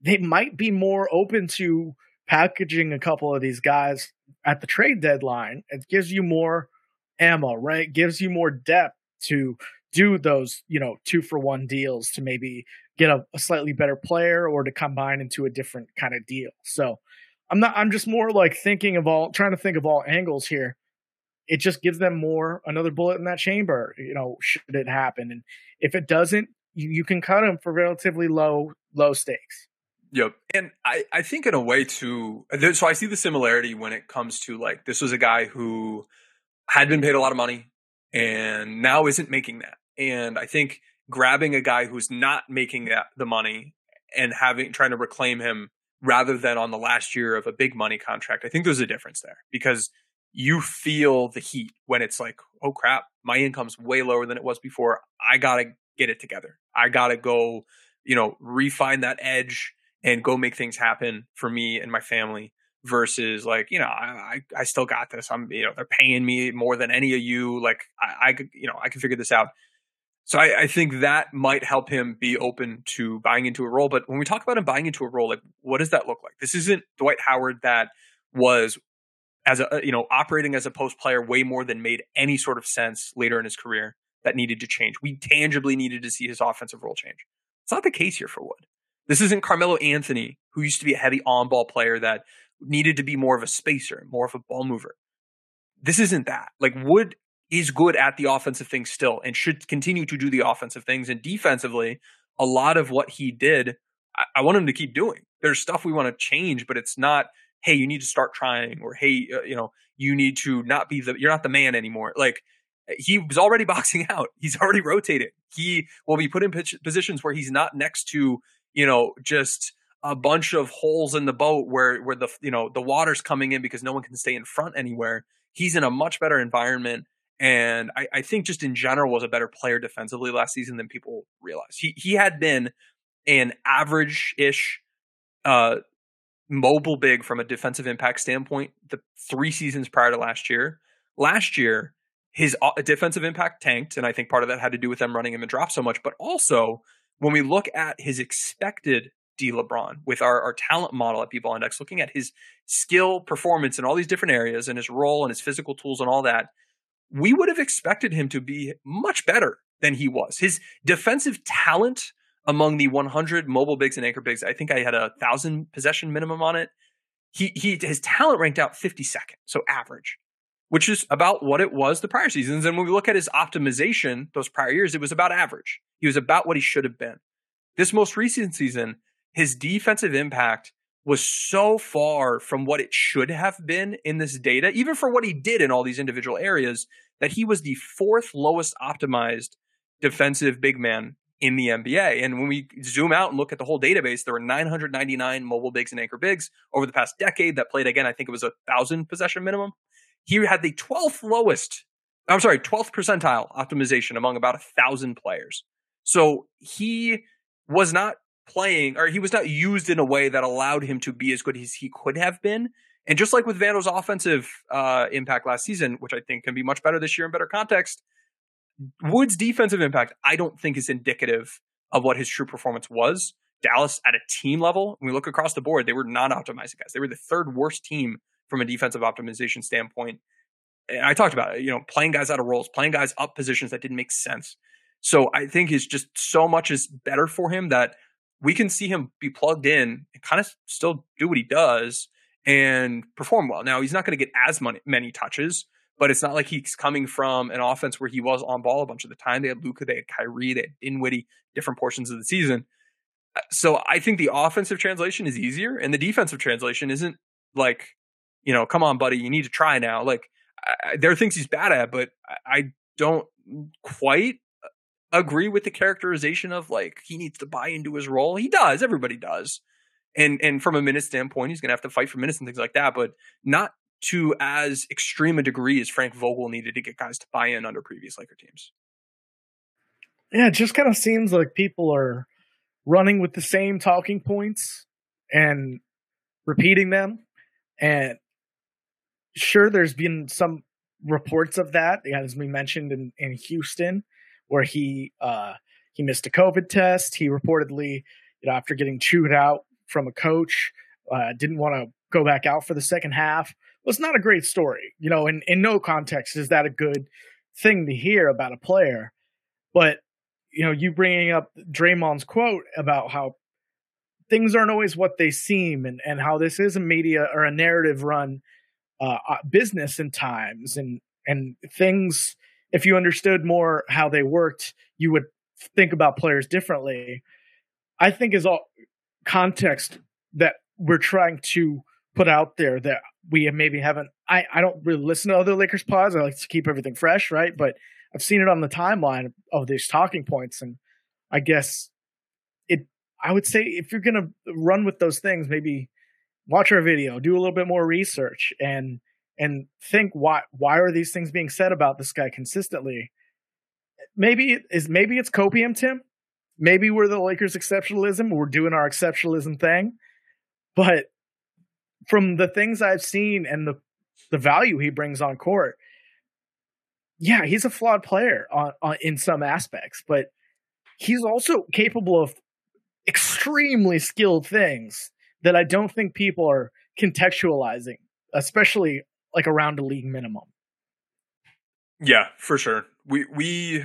they might be more open to packaging a couple of these guys at the trade deadline, it gives you more ammo, right? It gives you more depth to do those, you know, two for one deals to maybe get a, a slightly better player or to combine into a different kind of deal. So I'm not, I'm just more like thinking of all, trying to think of all angles here. It just gives them more, another bullet in that chamber, you know, should it happen. And if it doesn't, you, you can cut them for relatively low, low stakes. Yep. And I, I think in a way too, so I see the similarity when it comes to like, this was a guy who had been paid a lot of money and now isn't making that. And I think grabbing a guy who's not making that the money and having trying to reclaim him rather than on the last year of a big money contract, I think there's a difference there because you feel the heat when it's like, oh crap, my income's way lower than it was before. I gotta get it together. I gotta go, you know, refine that edge and go make things happen for me and my family versus like you know I, I still got this. I'm you know they're paying me more than any of you. Like i, I could you know i can figure this out. So I, I, think that might help him be open to buying into a role. But when we talk about him buying into a role like what does that look like? This isn't dwight howard that was as a you know operating as a post player way more than made any sort of sense later in his career that needed to change. We tangibly needed to see his offensive role change. It's not the case here for wood this isn't carmelo anthony who used to be a heavy on ball player that needed to be more of a spacer, more of a ball mover. This isn't that. Like Wood is good at the offensive things still and should continue to do the offensive things. And defensively, a lot of what he did, I, I want him to keep doing. There's stuff we want to change, but it's not, hey, you need to start trying, or hey, uh, you know, you need to not be the, you're not the man anymore. Like he was already boxing out. He's already rotated. He will be put in positions where he's not next to, you know, just a bunch of holes in the boat where where the you know the water's coming in because no one can stay in front anywhere. He's in a much better environment, and I, I think just in general was a better player defensively last season than people realize. He he had been an average ish uh, mobile big from a defensive impact standpoint the three seasons prior to last year. Last year, his uh, defensive impact tanked, and I think part of that had to do with them running him and drop so much. But also, when we look at his expected D LeBron with our, our talent model at B-Ball Index, looking at his skill, performance in all these different areas and his role and his physical tools and all that, we would have expected him to be much better than he was. His defensive talent among the 100 mobile bigs and anchor bigs, I think I had a thousand possession minimum on it. He he his talent ranked out 52nd, so average, which is about what it was the prior seasons. And when we look at his optimization, those prior years, it was about average. He was about what he should have been. This most recent season, his defensive impact was so far from what it should have been in this data, even for what he did in all these individual areas, that he was the fourth lowest optimized defensive big man in the NBA. And when we zoom out and look at the whole database, there were 999 mobile bigs and anchor bigs over the past decade that played again. I think it was a thousand possession minimum. He had the 12th lowest, I'm sorry, 12th percentile optimization among about a thousand players. So he was not playing or he was not used in a way that allowed him to be as good as he could have been. And just like with Vando's offensive uh, impact last season, which I think can be much better this year in better context, Wood's defensive impact, I don't think is indicative of what his true performance was. Dallas at a team level, when we look across the board, they were not optimizing guys. They were the third worst team from a defensive optimization standpoint. And I talked about it, you know, playing guys out of roles, playing guys up positions that didn't make sense. So I think is just so much is better for him that we can see him be plugged in and kind of still do what he does and perform well. Now he's not going to get as many, touches, but it's not like he's coming from an offense where he was on ball a bunch of the time. They had Luka, they had Kyrie, they had Dinwiddie, different portions of the season. Uh, so I think the offensive translation is easier, and the defensive translation isn't like, you know, come on, buddy, you need to try now. Like I, there are things he's bad at, but I, I don't quite uh, agree with the characterization of like he needs to buy into his role. He does. Everybody does. And and from a minute standpoint, he's gonna have to fight for minutes and things like that, but not to as extreme a degree as Frank Vogel needed to get guys to buy in under previous Laker teams. Yeah, it just kind of seems like people are running with the same talking points and repeating them. And sure, there's been some reports of that, as we mentioned in, in Houston, where he uh, he missed a COVID test. He reportedly, you know, after getting chewed out from a coach, uh, didn't want to go back out for the second half It's not a great story. You know, in, in no context is that a good thing to hear about a player. But, you know, you bringing up Draymond's quote about how things aren't always what they seem and, and how this is a media or a narrative run uh, uh business and times and, and things, if you understood more how they worked, you would think about players differently. I think is all context that we're trying to put out there that we maybe haven't. I, I don't really listen to other Lakers pods. I like to keep everything fresh, right? But I've seen it on the timeline of these talking points, and I guess it. I would say if you're gonna run with those things, maybe watch our video, do a little bit more research, and and think why why are these things being said about this guy consistently? Maybe is maybe it's copium, Tim. Maybe we're the Lakers exceptionalism. We're doing our exceptionalism thing, but from the things I've seen and the the value he brings on court, yeah, he's a flawed player on, on in some aspects, but he's also capable of extremely skilled things that I don't think people are contextualizing, especially like around a league minimum. Yeah, for sure. We we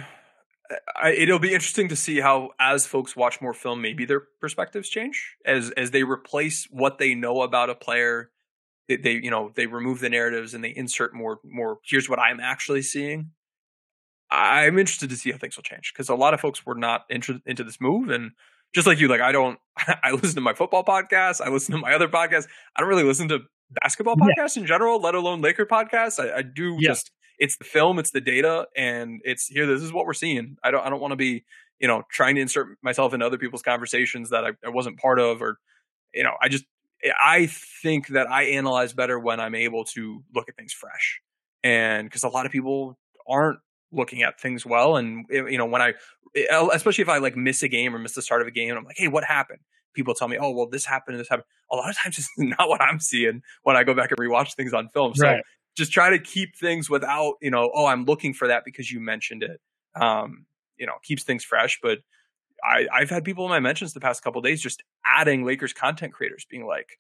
I, it'll be interesting to see how as folks watch more film maybe their perspectives change as as they replace what they know about a player they, they you know they remove the narratives and they insert more more here's what i'm actually seeing i'm interested to see how things will change because a lot of folks were not interested into this move and just like you like i don't i listen to my football podcast i listen to my other podcasts i don't really listen to basketball podcasts yeah. in general let alone laker podcasts i, I do yeah. just it's the film, it's the data, and it's here. This is what we're seeing. I don't I don't want to be you know trying to insert myself into other people's conversations that I, I wasn't part of, or you know I just I think that I analyze better when I'm able to look at things fresh, and because a lot of people aren't looking at things well, and eh, you know when I especially if I like miss a game or miss the start of a game, and I'm like, hey, what happened? People tell me, oh well, this happened and this happened. A lot of times it's not what I'm seeing when I go back and rewatch things on film. So right just try to keep things without, you know, oh, I'm looking for that because you mentioned it. Um, you know, keeps things fresh. But I, I've had people in my mentions the past couple days just adding Lakers content creators being like,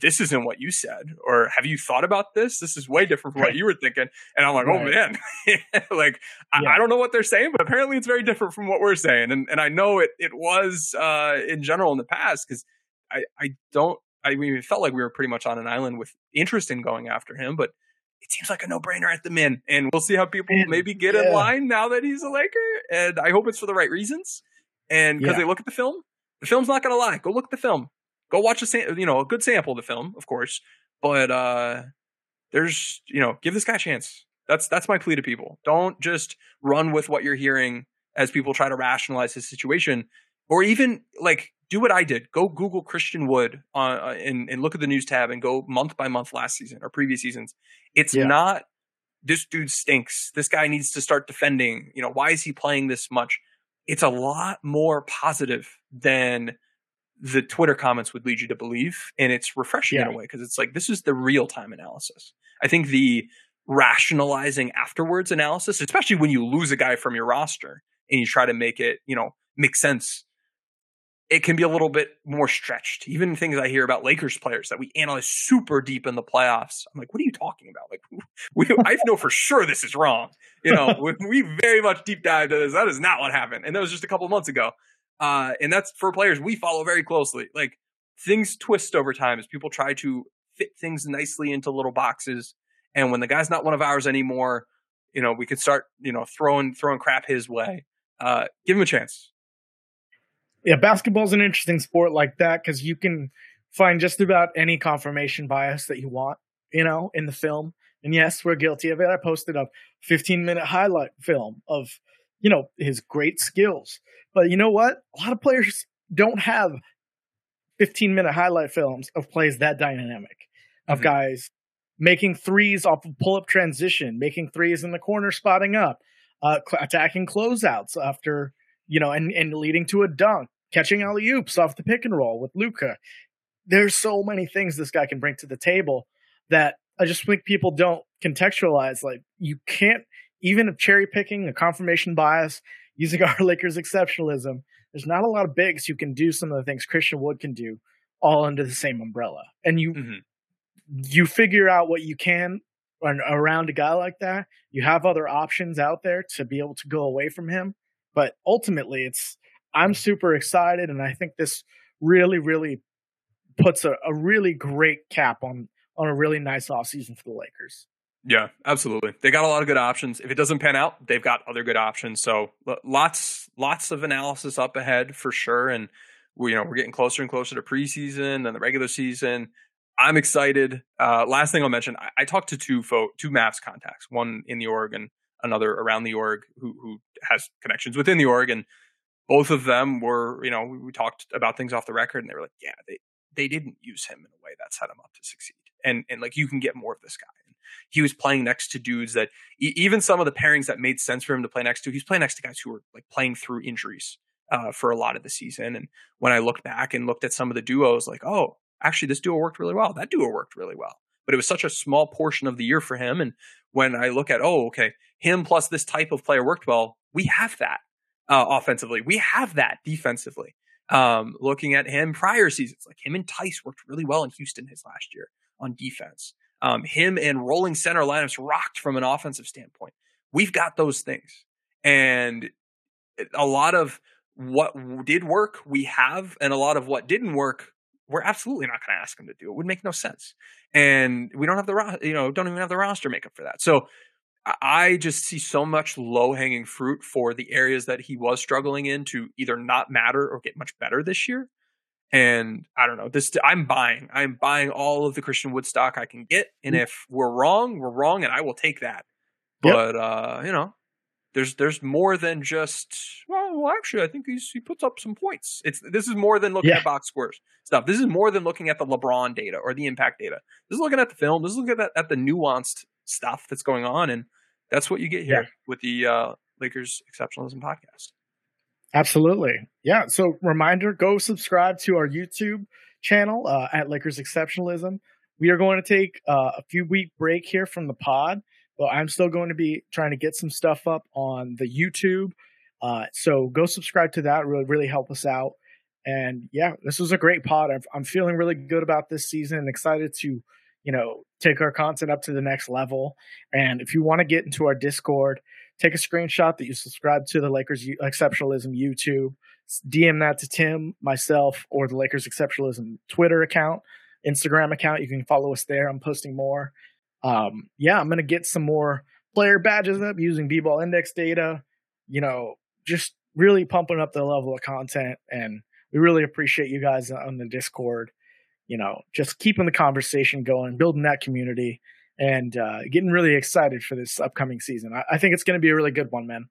this isn't what you said, or have you thought about this? This is way different from what you were thinking. And I'm like, oh, right. oh man, like yeah. I, I, don't know what they're saying, but apparently it's very different from what we're saying. And and I know it it was uh, in general in the past because I I don't I mean it felt like we were pretty much on an island with interest in going after him, but it seems like a no brainer at the min. And we'll see how people and, maybe get yeah. in line now that he's a Laker. And I hope it's for the right reasons. And because yeah. they look at the film, the film's not going to lie. Go look at the film. Go watch a sam- you know a good sample of the film, of course. But uh there's you know give this guy a chance. That's that's my plea to people. Don't just run with what you're hearing as people try to rationalize his situation, or even like do what I did. Go Google Christian Wood on, uh, and, and look at the news tab and go month by month last season or previous seasons. It's yeah. not this dude stinks. This guy needs to start defending. You know, why is he playing this much? It's a lot more positive than the Twitter comments would lead you to believe. And it's refreshing yeah. in a way because it's like, this is the real time analysis. I think the rationalizing afterwards analysis, especially when you lose a guy from your roster and you try to make it, you know, make sense it can be a little bit more stretched. Even things I hear about Lakers players that we analyze super deep in the playoffs. I'm like, what are you talking about? Like, we, I know for sure this is wrong. You know, we, we, very much deep dived into this. That is not what happened. And that was just a couple months ago. Uh, and that's for players we follow very closely. Like, things twist over time as people try to fit things nicely into little boxes. And when the guy's not one of ours anymore, you know, we could start, you know, throwing, throwing crap his way. Uh, give him a chance yeah, basketball's an interesting sport like that because you can find just about any confirmation bias that you want, you know, in the film. And yes, we're guilty of it. I posted a 15 minute highlight film of, you know, his great skills. But you know what? A lot of players don't have 15 minute highlight films of plays that dynamic, of mm-hmm. guys making threes off of pull up transition, making threes in the corner, spotting up, uh, attacking closeouts after you know, and, and leading to a dunk, catching alley oops off the pick and roll with Luka. There's so many things this guy can bring to the table that I just think people don't contextualize. Like you can't even if cherry picking a confirmation bias using our Lakers exceptionalism. There's not a lot of bigs who can do some of the things Christian Wood can do all under the same umbrella. And you, mm-hmm. you figure out what you can around a guy like that. You have other options out there to be able to go away from him. But ultimately, it's I'm super excited, and I think this really, really puts a, a really great cap on on a really nice off season for the Lakers. Yeah, absolutely. They got a lot of good options. If it doesn't pan out, they've got other good options. So lots, lots of analysis up ahead for sure. And we, you know, we're getting closer and closer to preseason and the regular season. I'm excited. Uh, last thing I'll mention, I, I talked to two fo- two Mavs contacts, one in the org and another around the org who who has connections within the org, and both of them were, you know, we, we talked about things off the record, and they were like, yeah, they they didn't use him in a way that set him up to succeed, and and like you can get more of this guy he was playing next to dudes that even some of the pairings that made sense for him to play next to, he's playing next to guys who were like playing through injuries uh, for a lot of the season. And when I looked back and looked at some of the duos, like, oh, actually, this duo worked really well. That duo worked really well. But it was such a small portion of the year for him. And when I look at, oh, okay, him plus this type of player worked well, we have that uh, offensively. We have that defensively. Um, looking at him prior seasons, like him and Tice worked really well in Houston his last year on defense. Um, him and rolling center lineups rocked from an offensive standpoint. We've got those things. And a lot of what did work, we have, and a lot of what didn't work, we're absolutely not going to ask him to do. It would make no sense. And we don't have the, you know, don't even have the roster makeup for that. So I just see so much low hanging fruit for the areas that he was struggling in to either not matter or get much better this year. And I don't know. This I'm buying. I'm buying all of the Christian Wood stock I can get. And mm. if we're wrong, we're wrong, and I will take that. Yep. But uh, you know, there's there's more than just well, well, actually I think he's he puts up some points. It's this is more than looking yeah. at box scores stuff. This is more than looking at the LeBron data or the impact data. This is looking at the film. This is looking at, at the nuanced stuff that's going on, and that's what you get here yeah. with the uh, Lakers Exceptionalism podcast. Absolutely. Yeah. So reminder, go subscribe to our YouTube channel uh, at Lakers Exceptionalism. We are going to take uh, a few week break here from the pod, but I'm still going to be trying to get some stuff up on the YouTube. Uh, so go subscribe to that. Really, really help us out. And yeah, this was a great pod. I'm, I'm feeling really good about this season and excited to, you know, take our content up to the next level. And if you want to get into our Discord, take a screenshot that you subscribe to the Lakers Exceptionalism YouTube, DM that to Tim, myself, or the Lakers Exceptionalism Twitter account, Instagram account. You can follow us there. I'm posting more. Um, yeah, I'm gonna get some more player badges up using B-ball index data. You know, just really pumping up the level of content, and we really appreciate you guys on the Discord. You know, just keeping the conversation going, building that community and uh, getting really excited for this upcoming season. I, I think it's going to be a really good one, man.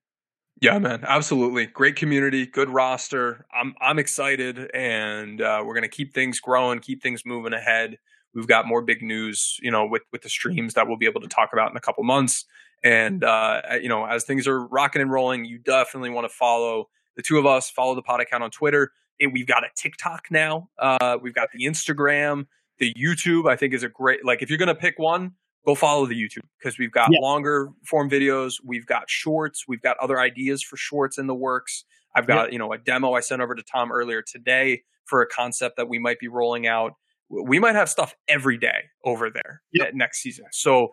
Yeah, man, absolutely. Great community, good roster. I'm I'm excited, and uh, we're going to keep things growing, keep things moving ahead. We've got more big news, you know, with with the streams that we'll be able to talk about in a couple months. And uh, you know, as things are rocking and rolling, you definitely want to follow the two of us. Follow the pod account on Twitter. And we've got a TikTok now. Uh, we've got the Instagram, the YouTube. I think is a great like if you're going to pick one, go follow the YouTube because we've got yeah. longer form videos, we've got shorts, we've got other ideas for shorts in the works. I've got, yeah. you know, a demo I sent over to Tom earlier today for a concept that we might be rolling out. We might have stuff every day over there yep. next season. So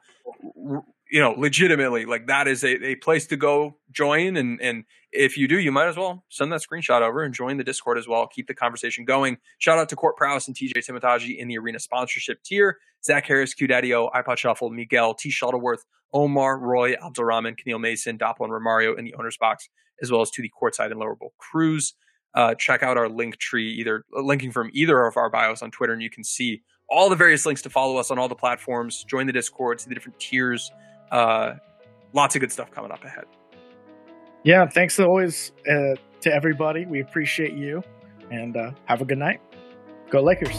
you know, legitimately, like that is a, a place to go join. And, and if you do, you might as well send that screenshot over and join the Discord as well. Keep the conversation going. Shout out to Court Prowse and TJ Timotagi in the arena sponsorship tier. Zach Harris, Q Daddio, iPod Shuffle, Miguel, T. Shuttleworth, Omar, Roy, Abdulrahman, Keneal Mason, Doppel, and Romario in the owner's box, as well as to the courtside and lower bowl crews. Uh, check out our link tree, either linking from either of our bios on Twitter, and you can see all the various links to follow us on all the platforms. Join the Discord, see the different tiers uh, lots of good stuff coming up ahead. Yeah, thanks always uh, to everybody. We appreciate you, and uh, have a good night. Go Lakers.